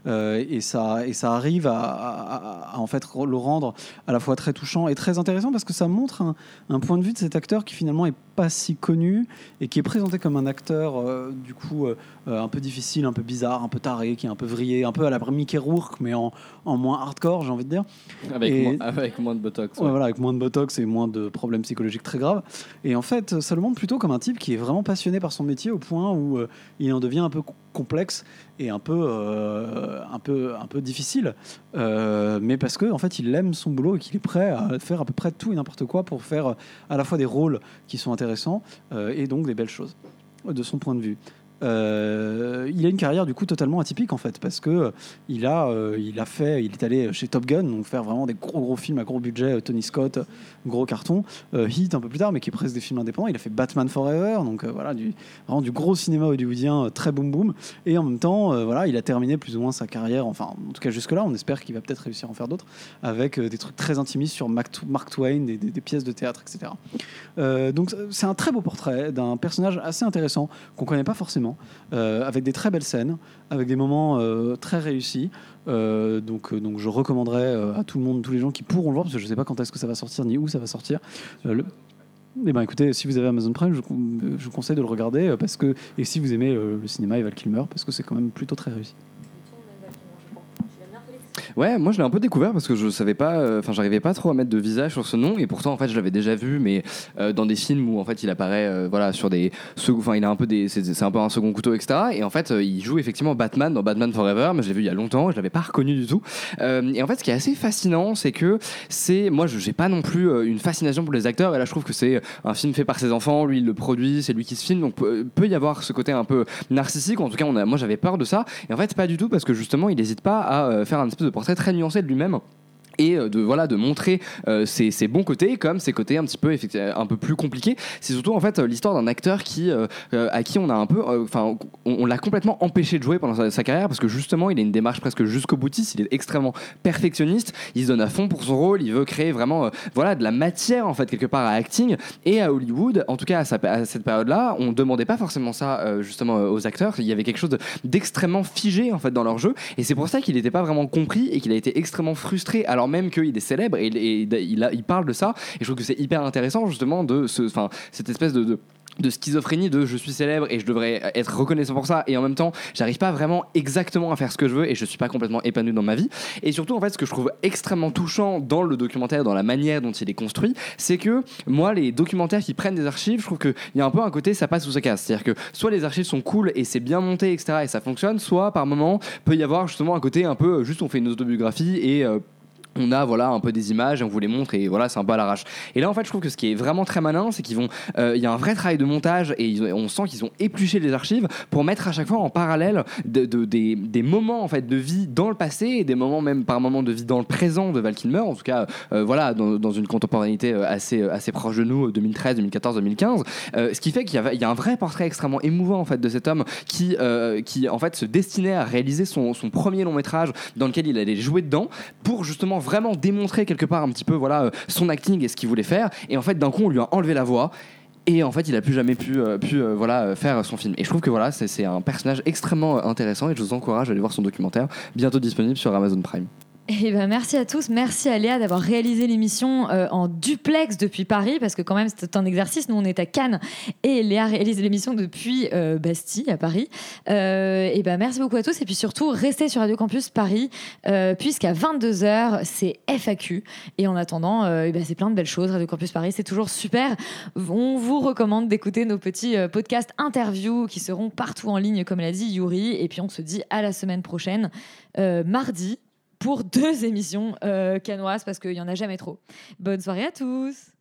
et ça et ça arrive à, à- à, en fait le rendre à la fois très touchant et très intéressant parce que ça montre un, un point de vue de cet acteur qui finalement est pas si connu et qui est présenté comme un acteur euh, du coup euh, euh, un peu difficile, un peu bizarre, un peu taré, qui est un peu vrillé, un peu à la Mickey Rourke mais en, en moins hardcore j'ai envie de dire. Avec, Et- moins, avec moins de botox. Ouais, ouais. voilà, avec moins de botox et moins de problèmes psychologiques très graves. Et en fait, ça le montre plutôt comme un type qui est vraiment passionné par son métier au point où euh, il en devient un peu co- complexe et un peu, euh, un peu, un peu difficile. Euh, mais parce que en fait, il aime son boulot et qu'il est prêt à faire à peu près tout et n'importe quoi pour faire euh, à la fois des rôles qui sont intéressants et donc des belles choses de son point de vue. Euh, il a une carrière du coup totalement atypique en fait parce que euh, il a euh, il a fait il est allé chez Top Gun donc faire vraiment des gros gros films à gros budget Tony Scott gros carton Heat un peu plus tard mais qui est presque des films indépendants. Il a fait Batman Forever donc voilà du vraiment du gros cinéma hollywoodien très boom boom et en même temps voilà il a terminé plus ou moins sa carrière enfin en tout cas jusque là on espère qu'il va peut-être réussir à en faire d'autres avec des trucs très intimistes sur Mark Twain des, des- pièces de théâtre etc donc c'est un très beau portrait d'un personnage assez intéressant qu'on connaît pas forcément, euh, avec des très belles scènes, avec des moments euh, très réussis. Euh, donc, donc je recommanderais à tout le monde, tous les gens qui pourront le voir, parce que je sais pas quand est-ce que ça va sortir ni où ça va sortir. Le- eh ben écoutez, si vous avez Amazon Prime, je, vous- conseille de le regarder parce que et si vous aimez le cinéma Val Kilmer, parce que c'est quand même plutôt très réussi. Ouais, moi je l'ai un peu découvert parce que je savais pas, euh, enfin j'arrivais pas trop à mettre de visage sur ce nom et pourtant en fait je l'avais déjà vu, mais euh, dans des films où en fait il apparaît, euh, voilà, sur des, enfin il a un peu des, c'est un peu un second couteau etc. Et en fait il joue effectivement Batman dans Batman Forever, mais je l'ai vu il y a longtemps, je l'avais pas reconnu du tout. Et en fait ce qui est assez fascinant, c'est que c'est, moi je j'ai pas non plus une fascination pour les acteurs et là je trouve que c'est un film fait par ses enfants, lui il le produit, c'est lui qui se filme, donc peut, y avoir ce côté un peu narcissique. En tout cas moi j'avais peur de ça et en fait pas du tout parce que justement il n'hésite pas à faire un espèce de portrait très nuancé de lui-même et euh, de voilà de montrer euh, ses, bons côtés comme ses côtés un petit peu effectivement un peu plus compliqués. C'est surtout en fait euh, l'histoire d'un acteur qui euh, euh, à qui on a un peu euh, enfin on, l'a complètement empêché de jouer pendant sa, carrière parce que justement il a une démarche presque jusqu'au boutiste. Il est extrêmement perfectionniste. Il se donne à fond pour son rôle. Il veut créer vraiment euh, voilà de la matière en fait quelque part à acting. Et à Hollywood en tout cas à, à cette période là on demandait pas forcément ça euh, justement euh, aux acteurs. Il y avait quelque chose de- d'extrêmement figé en fait dans leur jeu. Et c'est pour ça qu'il n'était pas vraiment compris et qu'il a été extrêmement frustré. Alors même qu'il est célèbre et, il- parle de ça. Et je trouve que c'est hyper intéressant justement de cette espèce de- schizophrénie de je suis célèbre et je devrais être reconnaissant pour ça et en même temps j'arrive pas vraiment exactement à faire ce que je veux et je suis pas complètement épanoui dans ma vie et surtout en fait ce que je trouve extrêmement touchant dans le documentaire dans la manière dont il est construit c'est que moi les documentaires qui prennent des archives je trouve qu'il y a un peu un côté ça passe ou ça casse c'est à dire que soit les archives sont cool et c'est bien monté etc et ça fonctionne soit par moment peut y avoir justement un côté un peu juste on fait une autobiographie et euh, on a voilà un peu des images on vous les montre et voilà c'est un peu à et là en fait je trouve que ce qui est vraiment très malin c'est qu'ils euh, y a un vrai travail de montage et on sent qu'ils ont épluché les archives pour mettre à chaque fois en parallèle de, de- des, moments en fait de vie dans le passé et des moments même par moments de vie dans le présent de Val Kilmer. En tout cas euh, voilà dans, une contemporanéité euh, assez assez proche de nous 2013 2014 2015 euh, ce qui fait qu'il y, y a un vrai portrait extrêmement émouvant en fait de cet homme qui qui en fait se destinait à réaliser son, son premier long métrage dans lequel il allait jouer dedans pour justement vraiment démontrer quelque part un petit peu voilà euh, son acting et ce qu'il voulait faire. Et en fait d'un coup on lui a enlevé la voix. Et en fait il a plus jamais pu, euh, euh, voilà faire son film. Et je trouve que voilà c'est un personnage extrêmement intéressant. Et je vous encourage à aller voir son documentaire bientôt disponible sur Amazon Prime Eh ben, merci à tous. Merci à Léa d'avoir réalisé l'émission euh, en duplex depuis Paris, parce que quand même, c'était un exercice. Nous, on est à Cannes et Léa réalise l'émission depuis euh, Bastille, à Paris. Euh, et ben, merci beaucoup à tous. Et puis surtout, restez sur Radio Campus Paris, euh, puisqu'à 22h, c'est FAQ. Et en attendant, eh ben, c'est plein de belles choses. Radio Campus Paris, c'est toujours super. On vous recommande d'écouter nos petits podcasts interviews qui seront partout en ligne, comme l'a dit Yuri. Et puis, on se dit à la semaine prochaine, mardi pour deux émissions euh, canoises parce qu'il n'y en a jamais trop. Bonne soirée à tous